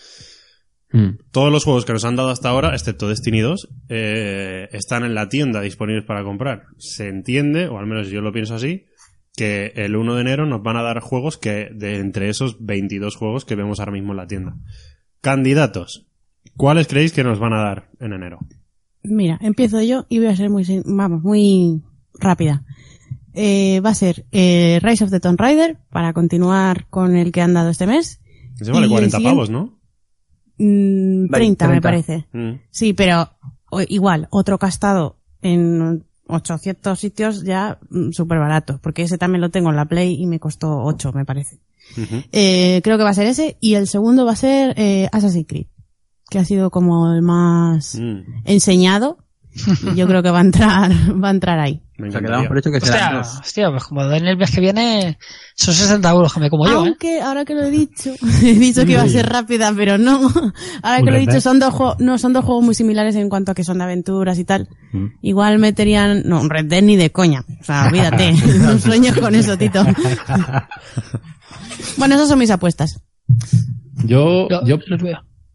Mm. Todos los juegos que nos han dado hasta ahora, excepto Destiny 2, eh, están en la tienda disponibles para comprar. Se entiende, o al menos yo lo pienso así, que el 1 de enero nos van a dar juegos que de entre esos 22 juegos que vemos ahora mismo en la tienda. Candidatos. ¿Cuáles creéis que nos van a dar en enero? Mira, empiezo yo y voy a ser muy, vamos, muy rápida. Eh, va a ser eh, Rise of the Tomb Raider para continuar con el que han dado este mes. Ese vale Y el 40 siguiente- pavos, ¿no? Mm, 30 me 30. parece. Mm. Sí, pero o- igual, otro castado en 800 sitios ya súper barato, porque ese también lo tengo en la Play y me costó 8, me parece. Eh, creo que va a ser ese y el segundo va a ser eh, Assassin's Creed, que ha sido como el más Mm. enseñado. Y yo creo que va a entrar, va a entrar ahí. Me O sea, encantaría. quedamos por hecho que Hostia, hostia, pues como en el mes que viene son 60 euros que me como yo, ¿eh? Aunque ahora que lo he dicho, he dicho que iba a ser rápida, pero no. Ahora que lo he dicho, son dos juegos, no, son dos juegos muy similares en cuanto a que son de aventuras y tal. Mm. Igual meterían, no, un Red Dead ni de coña. O sea, olvídate. no sueños con eso, Tito. bueno, esas son mis apuestas. Yo, Yo-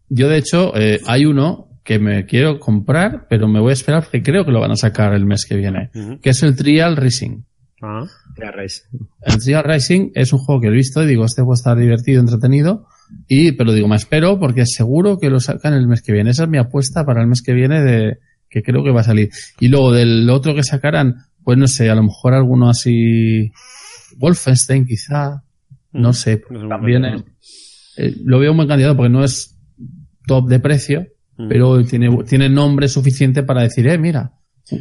yo de hecho, eh, hay uno que me quiero comprar, pero me voy a esperar porque creo que lo van a sacar el mes que viene, que es el Trial Racing. Ah. Tria Race. El Trial Racing es un juego que he visto y digo, este puede estar divertido, entretenido, y, pero digo, me espero porque seguro que lo sacan el mes que viene. Esa es mi apuesta para el mes que viene de, que creo que va a salir. Y luego del otro que sacarán, pues no sé, a lo mejor alguno así, Wolfenstein quizá, no sé, buen también eh, lo veo un buen candidato porque no es top de precio, Mm. pero tiene, tiene nombre suficiente para decir, eh, mira,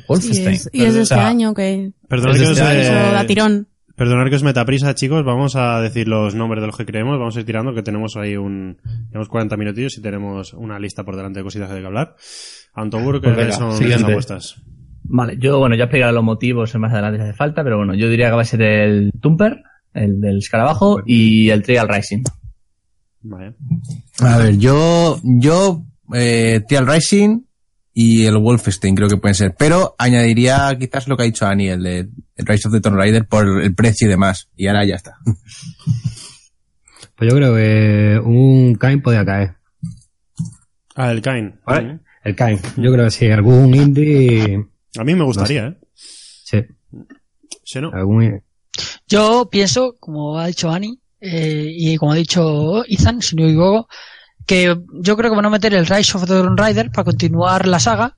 Wolfenstein. es, y es de O este sea, año que Perdonad Es que, os, este eh, eso da tirón. perdonad que os meta prisa, chicos. Vamos a decir los nombres de los que creemos. Vamos a ir tirando, que tenemos ahí un. Tenemos 40 minutillos y tenemos una lista por delante de cositas de que hablar. Antogur, que Pues son las apuestas. Vale, yo, bueno, ya explicaré los motivos más adelante si hace falta, pero bueno, yo diría que va a ser el Tumper, el del escarabajo, y el Trial Rising. Vale. A ver, yo, yo, eh, Trial Rising y el Wolfenstein creo que pueden ser. Pero añadiría quizás lo que ha dicho Ani, el de el Rise of the Tomb Raider por el precio y demás. Y ahora ya está. Pues yo creo que un Kain podía caer. Ah, el Kain. ¿Vale? El Kain. Yo creo que sí, algún indie. A mí me gustaría, ¿eh? Sí, Sí, ¿no? algún. Yo pienso, como ha dicho Ani, eh, y como ha dicho Ethan, si no me equivoco, que yo creo que van a meter el Rise of the Tomb Raider para continuar la saga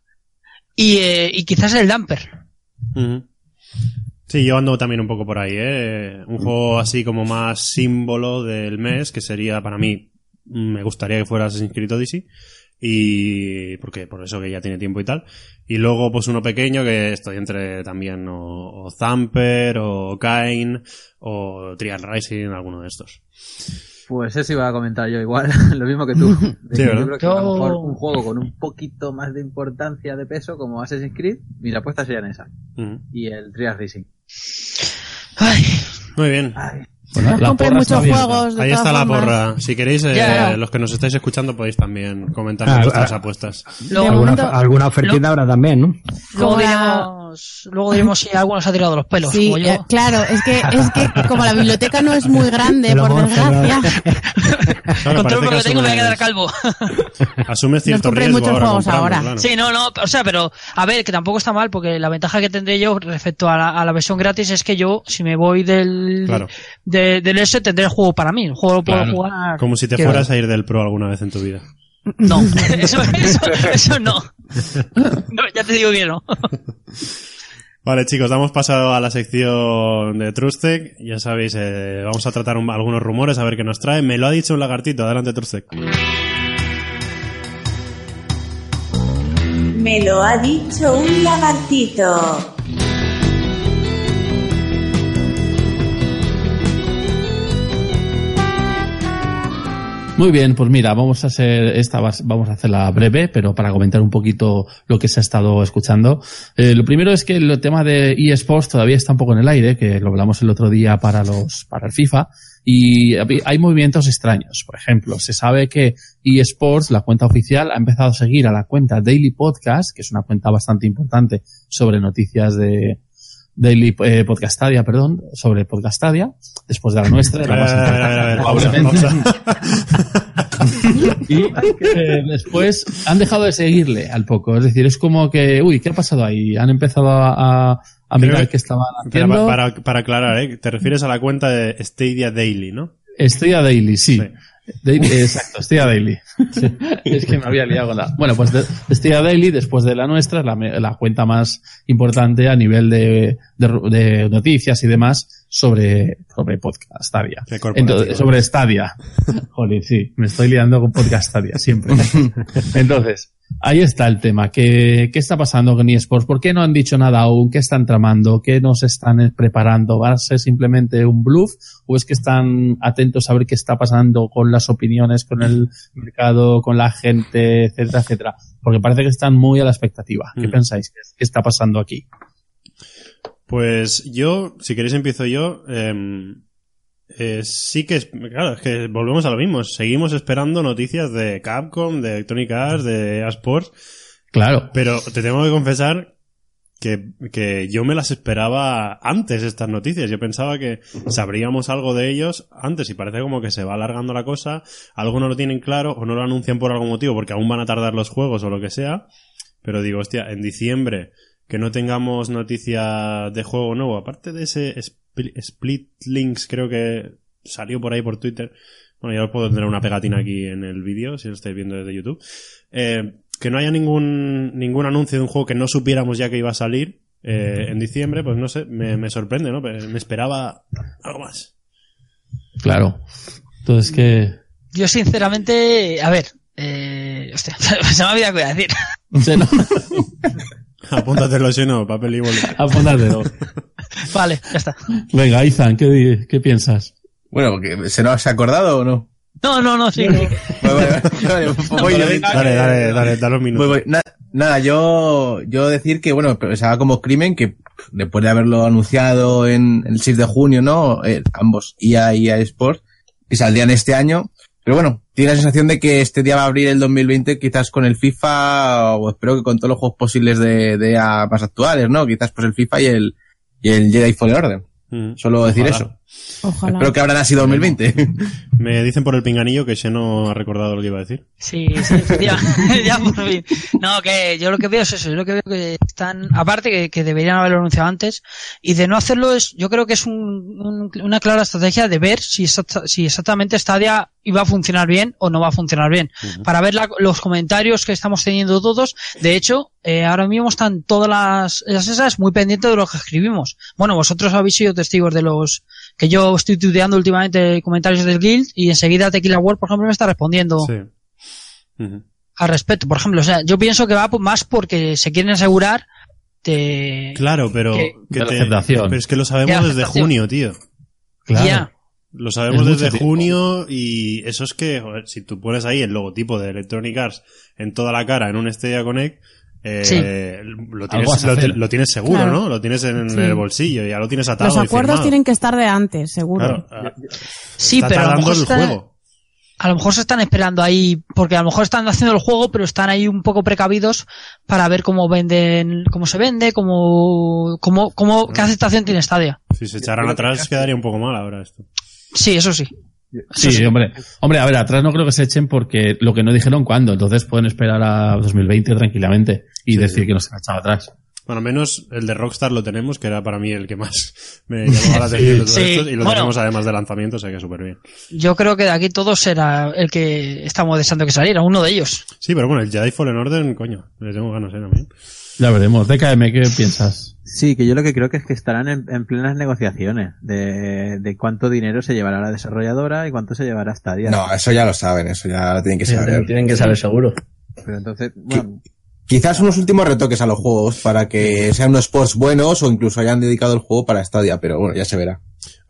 y, eh, y quizás el Damper. Ujú. Sí, yo ando también un poco por ahí, ¿eh? Un juego así como más símbolo del mes, que sería para mí, me gustaría que fuera Assassin's Creed Odyssey. Y porque por eso que ya tiene tiempo y tal. Y luego pues uno pequeño que estoy entre también o, o Zamper o Kain o Trial Rising, alguno de estos. Pues eso iba a comentar yo igual, lo mismo que tú. Yo creo que a lo mejor un juego con un poquito más de importancia de peso como Assassin's Creed, mis apuestas serían esas. Ujú. Y el Trial Racing. Ay, Muy bien. Ay, Bueno, Nos la porra está muchos juegos. de Ahí está la formas. porra. Si queréis, eh, los que nos estáis escuchando podéis también comentar Ah, vuestras ah. apuestas. luego, Alguna, alguna ofertita habrá también, ¿no? luego Luego diremos si alguno se ha tirado los pelos, Sí, como yo. eh, claro, es que, es que como la biblioteca no es muy grande, por desgracia, Con todo lo que tengo me voy a quedar calvo. Asumes cierto compré riesgo muchos ahora juegos ahora. claro. Sí, no, no, o sea, pero a ver, que tampoco está mal, porque la ventaja que tendré yo respecto a la, a la versión gratis es que yo, si me voy del, Claro. de- del S, tendré el juego para mí. El juego lo puedo Claro. jugar. Como si te que- fueras a ir del pro alguna vez en tu vida. No, eso, eso, eso no. No. Ya te digo que no. Vale, chicos, damos paso a la sección de Trustec. Ya sabéis, eh, vamos a tratar un- algunos rumores, a ver qué nos trae. Me lo ha dicho un lagartito. Adelante, Trustec. Me lo ha dicho un lagartito. Muy bien, pues mira, vamos a hacer esta, vamos a hacerla breve, pero para comentar un poquito lo que se ha estado escuchando. Eh, lo primero es que el tema de eSports todavía está un poco en el aire, que lo hablamos el otro día para los, para el FIFA, y hay movimientos extraños. Por ejemplo, se sabe que eSports, la cuenta oficial, ha empezado a seguir a la cuenta Daily Podcast, que es una cuenta bastante importante sobre noticias de, Daily eh, Podcastadia, perdón, sobre Podcastadia, después de la nuestra, la más. Y eh, después han dejado de seguirle al poco. Es decir, es como que, uy, ¿qué ha pasado ahí? Han empezado a, a, mirar que- qué estaban haciendo. para, para, para aclarar, ¿eh? te refieres a la cuenta de Stadia Daily, ¿no? Estoy a Daily, sí. Sí. Daily- exacto, estoy a Daily. es que me había liado con la... Bueno, pues de- estoy a Daily, después de la nuestra, la, me- la cuenta más importante a nivel de, de, de noticias y demás sobre, sobre podcast Stadia. Entonces, sobre Stadia. Joder, sí, me estoy liando con podcast Stadia siempre. Entonces, ahí está el tema. ¿Qué, qué está pasando con eSports? ¿Por qué no han dicho nada aún? ¿Qué están tramando? ¿Qué nos están preparando? ¿Va a ser simplemente un bluff? ¿O es que están atentos a ver qué está pasando con las opiniones, con el mercado, con la gente, etcétera, etcétera? Porque parece que están muy a la expectativa. ¿Qué Mm. pensáis? ¿Qué, qué está pasando aquí? Pues yo, si queréis empiezo yo. em, eh, sí que es, claro, es que volvemos a lo mismo. Seguimos esperando noticias de Capcom, de Electronic Arts, de EA Sports, Claro. pero te tengo que confesar que, que yo me las esperaba antes estas noticias. Yo pensaba que sabríamos algo de ellos antes y parece como que se va alargando la cosa. Algo no lo tienen claro o no lo anuncian por algún motivo porque aún van a tardar los juegos o lo que sea. Pero digo, hostia, en diciembre que no tengamos noticias de juego nuevo, aparte de ese Spl- Split Links, creo que salió por ahí por Twitter. Bueno, ya os puedo tener una pegatina aquí en el vídeo, si lo estáis viendo desde YouTube. Eh, que no haya ningún, ningún anuncio de un juego que no supiéramos ya que iba a salir eh, en diciembre, pues no sé, me, me sorprende, ¿no? Me esperaba algo más. Claro. Entonces, que Yo sinceramente, a ver, eh, hostia, se me ha olvidado qué decir. Se no- Apúntatelo si no, papel y boli. Apúntatelo. Vale, ya está. Venga, Izan, ¿qué, piensas? Bueno, que ¿se nos ha acordado o no? No, no, no, sí. Dale, dale, dale, dale un minuto. Voy, voy. Na- nada, yo, yo decir que, bueno, pensaba como crimen que después de haberlo anunciado en el 6 de junio, ¿no? Eh, ambos, EA y EA Sports, que saldrían este año. Pero bueno, tiene la sensación de que este día va a abrir el 2020 quizás con el FIFA, o espero que con todos los juegos posibles de, de más actuales, ¿no? Quizás pues el FIFA y el, y el Jedi Fallen Order. Mm. Solo decir eso. Ojalá. Espero que habrán así 2020. Me dicen por el pinganillo que Xeno ha recordado lo que iba a decir. Sí, sí, ya, ya por fin. No, que yo lo que veo es eso, yo lo que veo que están, aparte que, que deberían haberlo anunciado antes, y de no hacerlo es, yo creo que es un- un- una clara estrategia de ver si, exacta- si exactamente Stadia iba a funcionar bien o no va a funcionar bien. Para ver la- los comentarios que estamos teniendo todos, de hecho, eh, ahora mismo están todas las, las esas muy pendientes de lo que escribimos. Bueno, vosotros habéis sido testigos de los, que yo estoy tuteando últimamente comentarios del Guild y enseguida Tequila World, por ejemplo, me está respondiendo Sí. Al respecto. Por ejemplo, o sea, yo pienso que va más porque se quieren asegurar de... Claro, pero, Que- que te- aceptación. pero es que lo sabemos desde junio, tío. Claro. Ya. Lo sabemos Es desde tiempo. junio y eso es que, joder, si tú pones ahí el logotipo de Electronic Arts en toda la cara en un Stadia Connect, eh, Sí. lo, tienes, lo, lo seguro, Claro. ¿no? Lo tienes en Sí. el bolsillo, ya lo tienes atado Los acuerdos tienen que estar de antes, seguro. Claro, ah, Sí, está pero a lo, mejor el está- juego. a lo mejor se están esperando ahí, porque a lo mejor están haciendo el juego, pero están ahí un poco precavidos para ver cómo venden, cómo se vende, cómo, cómo, cómo, qué aceptación tiene Stadia. Si se echaran atrás quedaría un poco mal ahora esto. Sí, eso sí. Sí, hombre. Hombre, a ver, atrás no creo que se echen porque lo que no dijeron cuándo. Entonces pueden esperar a 2020 tranquilamente y decir que no se han echado atrás. Bueno, al menos el de Rockstar lo tenemos, que era para mí el que más me llamaba la atención de todos Sí, estos, y lo bueno. tenemos además de lanzamiento, o sea que súper bien. Yo creo que de aquí todos será el que estamos deseando que saliera, uno de ellos. Sí, pero bueno, el Jedi Fallen Order, coño, le tengo ganas, eh, también. Ya veremos. DKM, ¿qué piensas? Sí, que yo lo que creo que es que estarán en, en plenas negociaciones de, de cuánto dinero se llevará la desarrolladora y cuánto se llevará Stadia. No, eso ya lo saben, eso ya lo tienen que saber. Tienen que saber seguro. Pero entonces, bueno, Quizás unos últimos retoques a los juegos para que sean unos sports buenos o incluso hayan dedicado el juego para Stadia, pero bueno, ya se verá.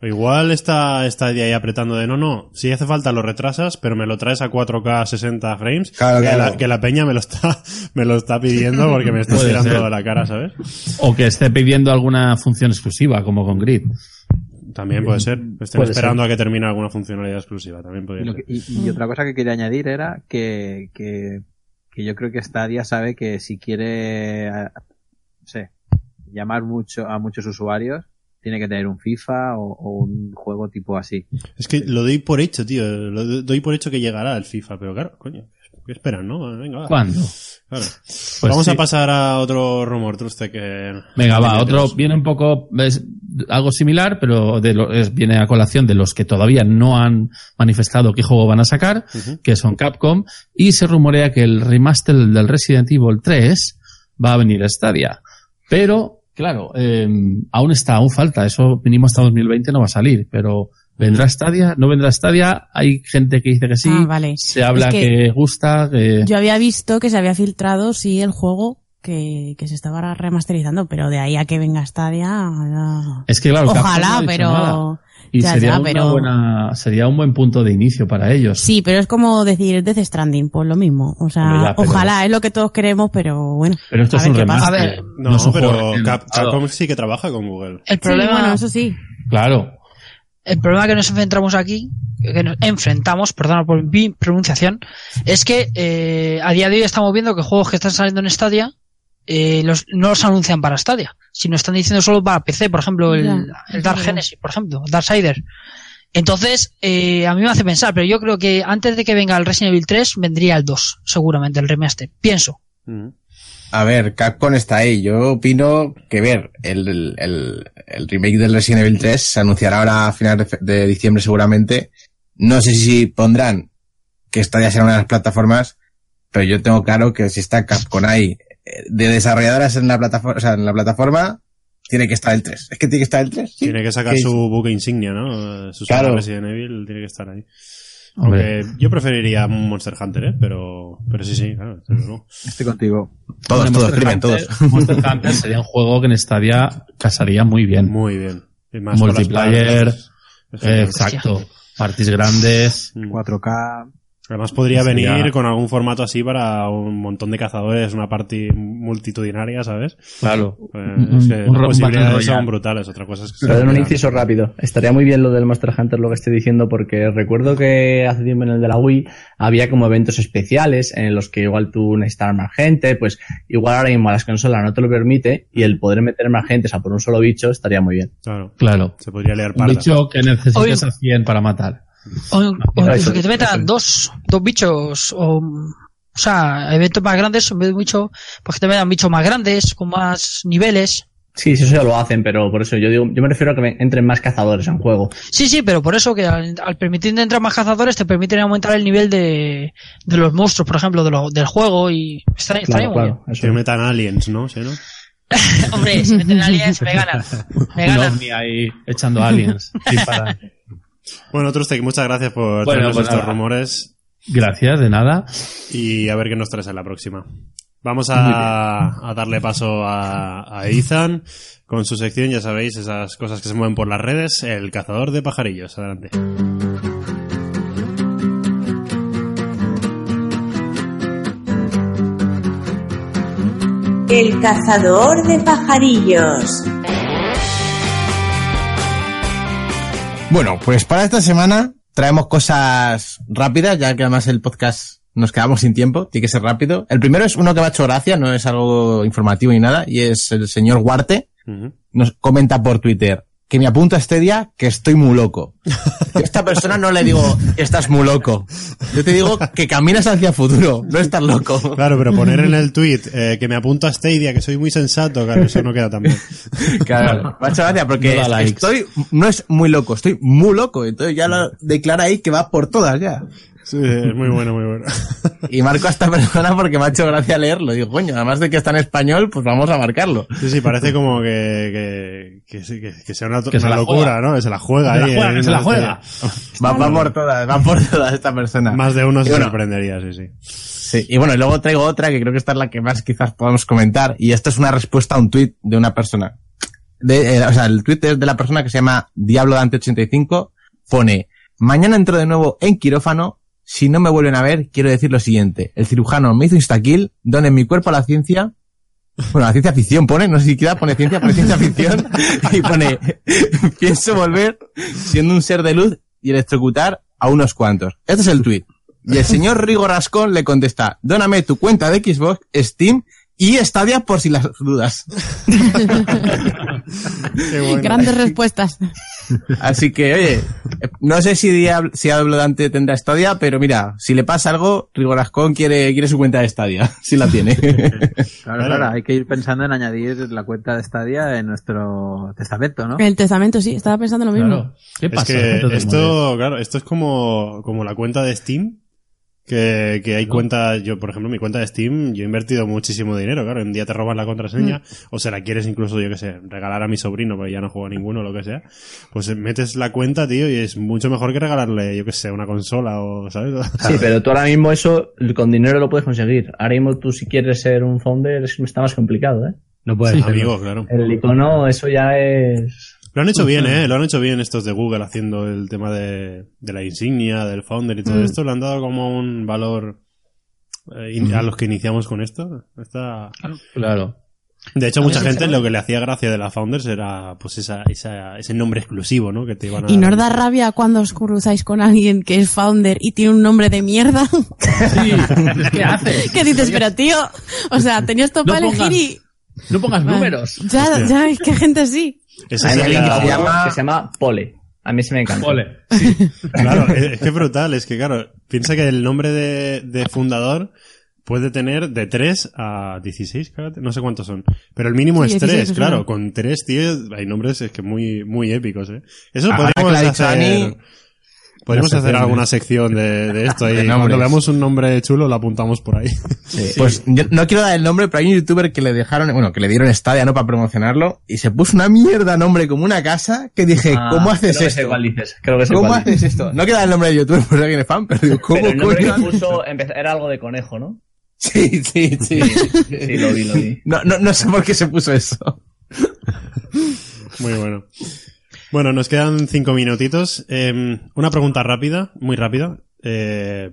O igual está Stadia ahí apretando de no, no, si hace falta lo retrasas, pero me lo traes a 4K 60 frames, Claro, que, claro. La, que la peña me lo está me lo está pidiendo porque me está tirando ser. la cara, ¿sabes? O que esté pidiendo alguna función exclusiva, como con Grid. También puede ser. Estén Puede esperando a que termine alguna funcionalidad exclusiva, también y, podría ser. que- y- y otra cosa que quería añadir era que, que, que yo creo que Stadia sabe que si quiere, no sé, llamar mucho a muchos usuarios, tiene que tener un FIFA o, o un juego tipo así. Es que lo doy por hecho, tío. Lo do- doy por hecho que llegará el FIFA, pero claro, coño. ¿Qué esperan, no? Venga, va. ¿Cuándo? Claro. Pues Vamos sí. a pasar a otro rumor, Truste, que... Venga, va, otro tenemos. viene un poco, es algo similar, pero de lo- es- viene a colación de los que todavía no han manifestado qué juego van a sacar, que son Capcom, y se rumorea que el remaster del Resident Evil 3 va a venir a Stadia. Pero, claro, eh, aún está, aún falta, eso mínimo hasta 2020 no va a salir, pero ¿vendrá Stadia? ¿No vendrá Stadia? Hay gente que dice que sí, Ah, vale. se habla Es que, que gusta, que... Yo había visto que se había filtrado, sí, el juego que, que se estaba remasterizando, pero de ahí a que venga Stadia... ya- Es que claro, Ojalá, dicho pero... nada. Y Ya, sería, ya, una pero- buena, sería un buen punto de inicio para ellos. Sí, pero es como decir Death Stranding, pues lo mismo. O sea, Hombre, ya, pero- ojalá, es lo que todos queremos, pero bueno. Pero esto a es ver un remaster. A ver, No, es un pero Cap-. Capcom sí que trabaja con Google. El Sí, problema, bueno, eso sí. Claro. el problema que nos enfrentamos aquí, que nos enfrentamos, perdona por mi pronunciación, es que eh, a día de hoy estamos viendo que juegos que están saliendo en Stadia eh, los, no los anuncian para Stadia, sino están diciendo solo para PC, por ejemplo, el, Dark. Genesis, por ejemplo, Darksider. Entonces, eh, a mí me hace pensar, pero yo creo que antes de que venga el Resident Evil 3, vendría el 2, seguramente, el remaster. Pienso. Ujú. A ver, Capcom está ahí. Yo opino que, ver, el, el, el- remake del Resident Evil 3 se anunciará ahora a finales de, diciembre seguramente. No sé si pondrán que esta ya será una de las plataformas, pero yo tengo claro que si está Capcom ahí de desarrolladoras en la plataforma, o sea, en la plataforma, tiene que estar el 3. Es que tiene que estar el 3. sí. Tiene que sacar su buque insignia, ¿no? Su Claro. Resident Evil tiene que estar ahí. Hombre. Aunque yo preferiría un Monster Hunter, ¿eh? Pero, pero sí, sí, claro. luego. Estoy contigo. Todos, Bueno, todos, Monster crimen, Hunter- todos. Monster Hunter sería un juego que en Stadia casaría muy bien. Muy bien. Y más Multiplayer. Eh, exacto. Parties grandes. Mm. 4K. Además podría Sería- venir con algún formato así para un montón de cazadores, una party multitudinaria, ¿sabes? Claro. Eh, Un- es que un las ro- posibilidades Battle son brutales, otra cosa es que Perdón, un inciso rápido. Estaría muy bien lo del Monster Hunter, lo que estoy diciendo, porque recuerdo que hace tiempo en el de la Wii había como eventos especiales en los que igual tú necesitabas más gente, pues igual ahora mismo las consolas no te lo permite y el poder meter más gente, o sea, por un solo bicho, estaría muy bien. Claro, Claro. se podría Un parda. bicho que necesites Oye. a 100 para matar. O, o que te metan eso. dos, dos bichos, o, o sea, eventos más grandes, en vez de un bicho, pues que te metan bichos más grandes, con más niveles. Sí, sí, eso ya lo hacen, pero por eso yo digo, yo me refiero a que me- entren más cazadores en juego. Sí, sí, pero por eso que al, al permitir entrar más cazadores te permiten aumentar el nivel de, de los monstruos, por ejemplo, de lo- del juego y está, estaría Claro, muy claro. Eso. Que metan aliens, ¿no? ¿Sí, no? bien. Hombre, si meten aliens me ganan. Me Un ganan. ovni ahí echando aliens. Bueno, Trustek, muchas gracias por Bueno, traernos pues estos nada. rumores Gracias, de nada. y a ver qué nos traes en la próxima. Vamos a, a darle paso a, a Ethan con su sección, ya sabéis, esas cosas que se mueven por las redes, el cazador de pajarillos. Adelante. El cazador de pajarillos. Bueno, pues para esta semana traemos cosas rápidas, ya que además el podcast nos quedamos sin tiempo, tiene que ser rápido. El primero es uno que me ha hecho gracia, no es algo informativo ni nada, y es el señor Huarte, nos comenta por Twitter que me apunto a este día que estoy muy loco. Yo a esta persona no le digo que estás muy loco. Yo te digo que caminas hacia el futuro, no estás loco. Claro, pero poner en el tweet eh, que me apunto a Stadia, que soy muy sensato, claro, eso no queda tan bien. Claro, hecho gracia porque No estoy, no es muy loco, estoy muy loco. Entonces ya lo declara ahí que va por todas ya. Sí, es muy bueno, muy bueno. Y marco a esta persona porque me ha hecho gracia leerlo. Digo, coño, además de que está en español, pues vamos a marcarlo. Sí, sí, parece como que, que, que, sí, que- que sea una, Que se una la locura, juega. ¿no? Que se la juega Se la ahí. juega, eh, que se la juega. Va, va por todas, va por todas esta persona. Más de uno Y se bueno, sorprendería, sí, sí. Sí, y bueno, y luego traigo otra que creo que esta es la que más quizás podamos comentar. Y esto es una respuesta a un tuit de una persona. De, eh, o sea, el tuit es de la persona que se llama Diablo Dante 85. Pone, mañana entro de nuevo en quirófano. Si no me vuelven a ver, quiero decir lo siguiente. El cirujano me hizo instakill, donen mi cuerpo a la ciencia. Bueno, la ciencia ficción pone, no sé si siquiera pone ciencia, pone ciencia ficción. Y pone, pienso volver siendo un ser de luz y electrocutar a unos cuantos. Este es el tuit. Y el señor Rigo Rascón le contesta, dóname tu cuenta de Xbox, Steam y Stadia por si las dudas. Grandes respuestas. Así que, oye, no sé si, Diablo, si Diablo Dante tendrá Stadia, pero mira, si le pasa algo, Rigorascon quiere, quiere su cuenta de Stadia, si la tiene. Claro, claro, hay que ir pensando en añadir la cuenta de Stadia en nuestro testamento, ¿no? El testamento, sí, estaba pensando lo mismo. Claro. ¿Qué Es pasa? que esto, claro, esto es como, como la cuenta de Steam. Que, que hay cuentas, yo por ejemplo, mi cuenta de Steam, yo he invertido muchísimo dinero, claro, un día te roban la contraseña, Mm. o se la quieres incluso, yo que sé, regalar a mi sobrino, porque ya no juega ninguno, lo que sea, pues metes la cuenta, tío, y es mucho mejor que regalarle, yo que sé, una consola o, ¿sabes? Sí, pero tú ahora mismo eso con dinero lo puedes conseguir. Ahora mismo tú si quieres ser un founder es- está más complicado, ¿eh? No puede ser. Amigo, claro. El icono, eso ya es... Lo han hecho bien, ¿eh? Lo han hecho bien estos de Google haciendo el tema de, de la insignia, del founder y todo Mm. esto. Le han dado como un valor eh, in- a los que iniciamos con esto. Está... Claro. De hecho, A mucha gente lo que le hacía gracia de la Founders era pues esa, esa, ese nombre exclusivo, ¿no? Que te iban a ¿Y dar. nos da rabia cuando os cruzáis con alguien que es founder y tiene un nombre de mierda? Sí, ¿qué haces? ¿Qué dices? Pero tío, o sea, tenías No pongas- elegir y... No pongas Vale. números. Ya, Hostia. ya, es que gente sí. Ese Hay alguien que se llama, que se llama Pole. A mí se me encanta. Ole. Claro, es, es que brutal. Es que, claro, piensa que el nombre de, de fundador puede tener de 3 a 16, cágate, no sé cuántos son. Pero el mínimo Sí, es 16, 3, eso claro. Con 3, tío, hay nombres es que muy, muy épicos, ¿eh? Eso podríamos lo dicho hacer... Podríamos hacer alguna de- sección de, de esto. De Y cuando veamos un nombre chulo, lo apuntamos por ahí. Pues yo no quiero dar el nombre, pero hay un youtuber que le dejaron, bueno, que le dieron Stadia, ¿no? Para promocionarlo, y se puso una mierda nombre como una casa, que dije, Ah, ¿cómo haces creo que sé esto? cuál dices, creo que ¿Cómo cuál haces esto? No quiero dar el nombre del youtuber por si alguien es fan, pero digo, ¿cómo Pero el nombre coño? que puso empezó- era algo de conejo, ¿no? Sí, sí, sí. Sí, lo vi, lo vi. No, no, no sé por qué se puso eso. Muy bueno. Bueno, nos quedan cinco minutitos. Eh, una pregunta rápida, muy rápida. Eh,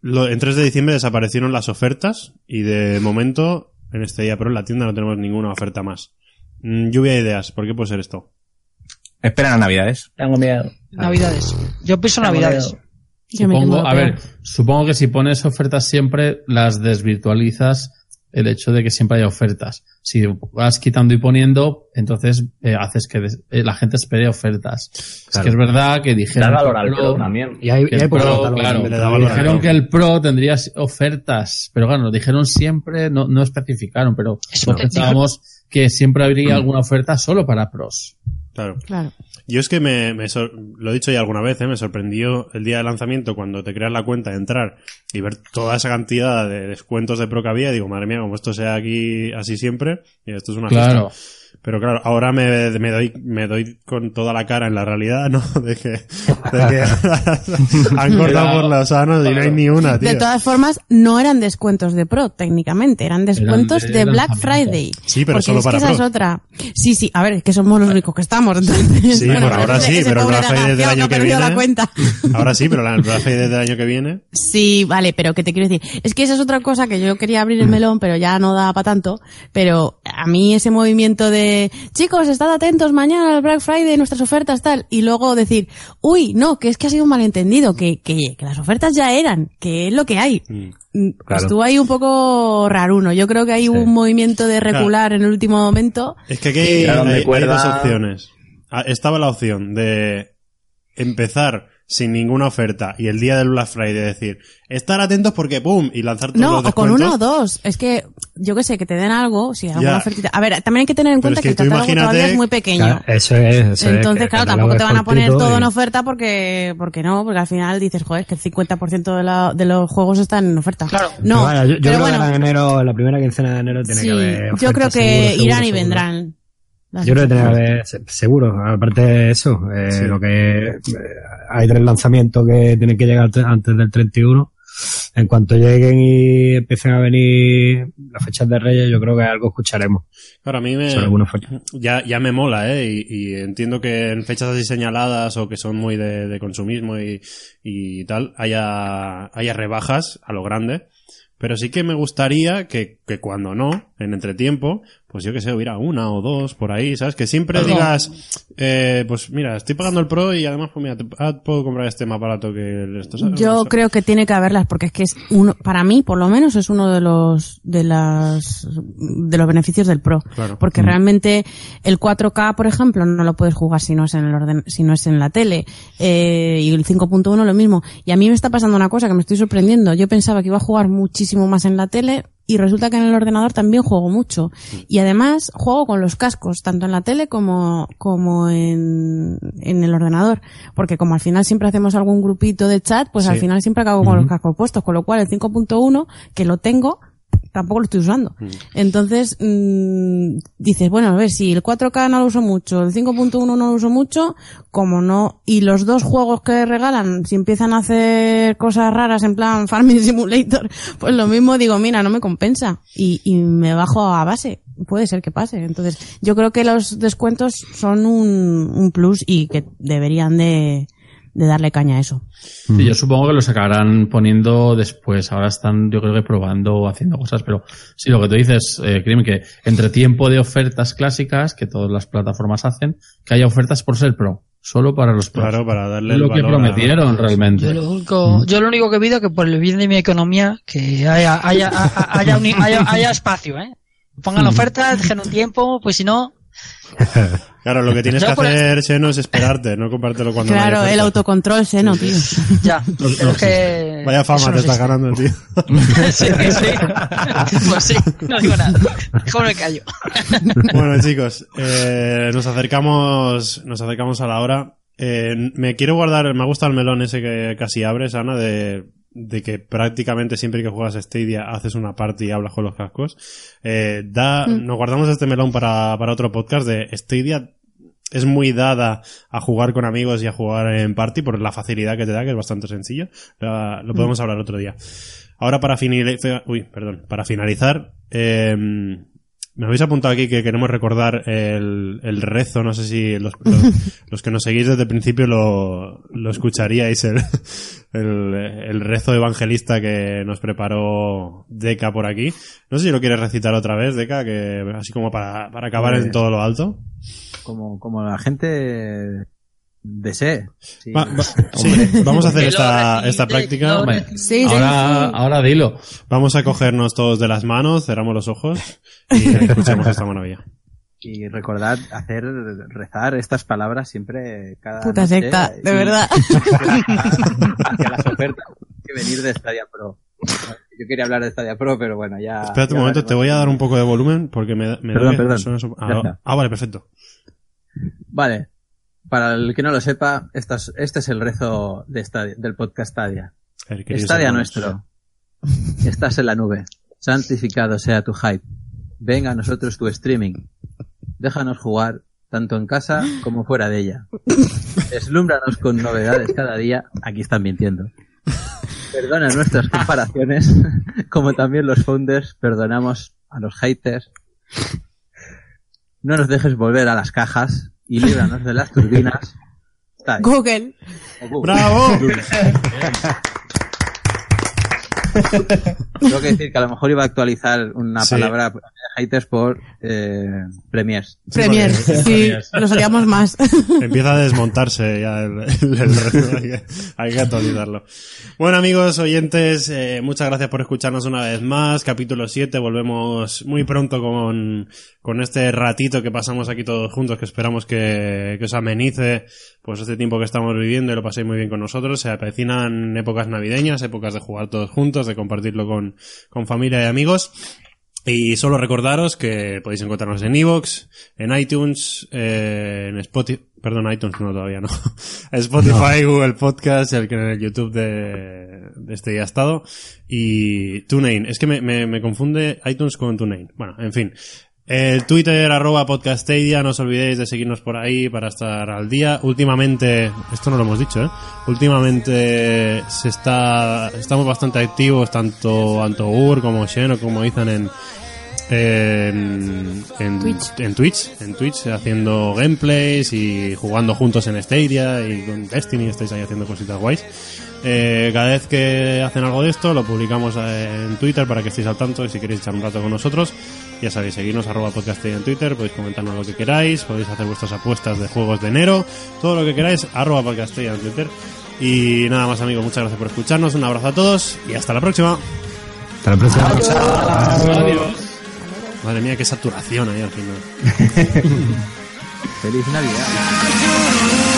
lo- en 3 de diciembre desaparecieron las ofertas y de momento en este día pero en la tienda no tenemos ninguna oferta más. Mm, lluvia de ideas, ¿por qué puede ser esto? Esperan a Navidades. Tengo miedo. Navidades. Yo pienso Tengo Navidades. miedo. Supongo, a ver, supongo que si pones ofertas siempre, las desvirtualizas el hecho de que siempre haya ofertas. Si vas quitando y poniendo, entonces eh, haces que des- eh, la gente espere ofertas. Es que es verdad que Da dijeron valor al el pro también. Y hay, que y hay el poco Pro, catálogo claro, también. le da valor al dijeron que el Pro tendría ofertas, pero claro, lo dijeron siempre, no, no especificaron, pero pensábamos que siempre habría alguna oferta solo para pros. Claro. Claro. Yo es que me, me lo he dicho ya alguna vez, ¿eh? me sorprendió el día de lanzamiento cuando te creas la cuenta, entrar y ver toda esa cantidad de descuentos de pro que había. Digo, madre mía, como esto sea aquí así siempre, esto es una Claro. Pero claro, ahora me, me doy me doy con toda la cara en la realidad, ¿no? De que, de que han cortado por los sanos y no hay ni una, tío. De todas formas, no eran descuentos de Pro, técnicamente, eran descuentos de de, Black. Friday. Sí, pero Porque solo es para que esa es otra. Sí, sí, a ver, es que somos los únicos que estamos, entonces. Sí, por ahora sí, pero el Black Friday del año que viene- la cuenta. Ahora sí, pero el Black Friday del año que viene. Sí, vale, pero ¿qué te quiero decir? Es que esa es otra cosa que yo quería abrir el melón, pero ya no da para tanto. Pero a mí ese movimiento de, chicos, estad atentos mañana al Black Friday, nuestras ofertas, tal. Y luego decir, uy, no, que es que ha sido un malentendido, que, que, que las ofertas ya eran, que es lo que hay. Mm. Mm, Claro. Estuvo ahí un poco raruno. Yo creo que hay un movimiento de recular en el último momento. Es que aquí hay, Claro, donde hay- hay cuerda- dos opciones. Ah, Estaba la opción de empezar sin ninguna oferta y el día del Black Friday decir, estar atentos porque ¡pum! y lanzar todos No, los o con uno o dos. Es que, yo que sé, que te den algo, si alguna Ya. ofertita. A ver, también hay que tener en Pero cuenta es que, que el catálogo todavía es muy pequeño. Claro, eso es. eso es, Entonces, claro, tampoco te van a poner todo en oferta porque, porque no, porque al final dices, joder, que el 50% de, la, de los juegos están en oferta. Claro. Pero No, yo, yo pero creo bueno, que en enero, la primera quincena de enero tiene sí, que haber. yo creo que seguro, seguro, irán y seguro. vendrán. Las Yo creo que tiene que ofertas. haber, se- seguro. Aparte de eso, eh, Sí. lo que eh, hay tres lanzamientos que tienen que llegar te- antes del 31. En cuanto lleguen y empiecen a venir las fechas de Reyes, yo creo que algo escucharemos Claro, a mí me, ya, ya me mola, ¿eh? Y, y entiendo que en fechas así señaladas o que son muy de, de consumismo y, y tal, haya, haya rebajas a lo grande. Pero sí que me gustaría que, que cuando no, en entretiempo, pues yo que sé, hubiera una o dos por ahí, ¿sabes? Que siempre digas, eh, pues mira, estoy pagando el Pro y además, pues mira, te- ah, puedo comprar este más barato que el esto, ¿sabes? Yo Eso. creo que tiene que haberlas porque es que es uno, para mí, por lo menos, es uno de los de las de los beneficios del Pro, Claro. porque realmente el 4K, por ejemplo, no lo puedes jugar si no es en el orden, si no es en la tele, eh, y el 5.1 lo mismo. Y a mí me está pasando una cosa que me estoy sorprendiendo. Yo pensaba que iba a jugar muchísimo más en la tele y resulta que en el ordenador también juego mucho. Y además juego con los cascos, tanto en la tele como, como en, en el ordenador. Porque como al final siempre hacemos algún grupito de chat, pues Sí. al final siempre acabo con los cascos puestos. Con lo cual el 5.1, que lo tengo, tampoco lo estoy usando. Entonces, mm, dices, bueno, a ver, si el 4K no lo uso mucho, el 5.1 no lo uso mucho, como no, y los dos juegos que regalan, si empiezan a hacer cosas raras en plan Farming Simulator, pues lo mismo digo, mira, no me compensa, y, y me bajo a base. Puede ser que pase. Entonces, yo creo que los descuentos son un, un plus y que deberían de, de darle caña a eso. Sí, yo supongo que lo sacarán poniendo después. Ahora están, yo creo que probando o haciendo cosas, pero sí, lo que tú dices, eh, Krim, que entre tiempo de ofertas clásicas, que todas las plataformas hacen, que haya ofertas por ser pro, solo para los pros. Claro, para darle Es el lo que valor a- prometieron realmente. Yo lo, único, yo lo único que pido que por el bien de mi economía, que haya, haya, haya, haya, haya- haya espacio, ¿eh? Pongan ofertas, dejen un tiempo, pues si no, Claro, lo que tienes que hacer, Seno, es esperarte, no comprártelo cuando Claro, el autocontrol seno, tío. ya. Pero es que Vaya fama no te estás ganando, tío. sí, sí. Pues sí, no digo nada. Mejor me callo. bueno, chicos, eh, nos acercamos, nos acercamos a la hora. Eh, me quiero guardar, me ha gustado el melón ese que casi abres, Ana, de, de que prácticamente siempre que juegas Stadia haces una party y hablas con los cascos. Eh, da, Mm. nos guardamos este melón para, para otro podcast de Stadia. Es muy dada a jugar con amigos y a jugar en party por la facilidad que te da, que es bastante sencillo. La- lo podemos hablar otro día. Ahora para finalizar, uy, perdón, para finalizar, eh, me habéis apuntado aquí que queremos recordar el, el rezo, no sé si los, los, los que nos seguís desde el principio lo, lo escucharíais, el, el, el rezo evangelista que nos preparó Deca por aquí. No sé si lo quieres recitar otra vez, Deca, que así como para, para acabar en todo lo alto. Como, como la gente desee. Sí. Va- va- sí, vamos a hacer esta, esta práctica. Hombre, Sí, sí, ahora, sí. ahora dilo. Vamos a cogernos todos de las manos, cerramos los ojos y escuchamos esta maravilla. Y recordad hacer rezar estas palabras siempre cada Puta noche secta, de y- verdad. hacia las ofertas que venir de Stadia Pro. Yo quería hablar de Stadia Pro, pero bueno, ya. Espérate un momento, te voy a dar un poco de volumen porque me, me Perdón, da- perdón. su- ah, ah, vale, perfecto. Vale. Para el que no lo sepa, esta es- este es el rezo de Stadia- del podcast Stadia. Stadia nuestro. Estás en la nube. Santificado sea tu hype. Venga a nosotros tu streaming. Déjanos jugar tanto en casa como fuera de ella. Deslúmbranos con novedades cada día. Aquí están mintiendo. Perdona nuestras comparaciones, como también los founders perdonamos a los haters. No nos dejes volver a las cajas y líbranos de las turbinas. Google. Google. ¡Bravo! Tengo que decir que a lo mejor iba a actualizar una Sí. palabra haters por eh, premiers. Premier, sí, lo solíamos más. Empieza a desmontarse ya el, el- hay que, hay que actualizarlo. Bueno amigos, oyentes, eh, muchas gracias por escucharnos una vez más. Capítulo 7, volvemos muy pronto con, con este ratito que pasamos aquí todos juntos, que esperamos que, que os amenice pues este tiempo que estamos viviendo y lo paséis muy bien con nosotros. Se avecinan épocas navideñas, épocas de jugar todos juntos, de compartirlo con, con familia y amigos. Y solo recordaros que podéis encontrarnos en Evox, en iTunes, eh, en Spotify, perdón, iTunes no todavía no, Spotify, Google Podcast, el que en el YouTube de, de este ya estado, y TuneIn. Es que me, me, me confunde iTunes con TuneIn. Bueno, en fin. El Twitter, arroba podcastadia, no os olvidéis de seguirnos por ahí para estar al día. Últimamente, esto no lo hemos dicho, ¿eh? Últimamente se está, estamos bastante activos, tanto Antogur como Xeno como Ethan en, en, en Twitch. en Twitch, en Twitch, haciendo gameplays y jugando juntos en Stadia y con Destiny estáis ahí haciendo cositas guays. Eh, cada vez que hacen algo de esto, lo publicamos eh, en Twitter para que estéis al tanto y si queréis echar un rato con nosotros, ya sabéis, seguirnos arroba podcast en Twitter, podéis comentarnos lo que queráis, podéis hacer vuestras apuestas de juegos de enero, todo lo que queráis, arroba podcast en Twitter. Y nada más amigos, muchas gracias por escucharnos, un abrazo a todos y hasta la próxima. Hasta la próxima. Adiós. Madre mía, qué saturación ahí al final. Feliz Navidad.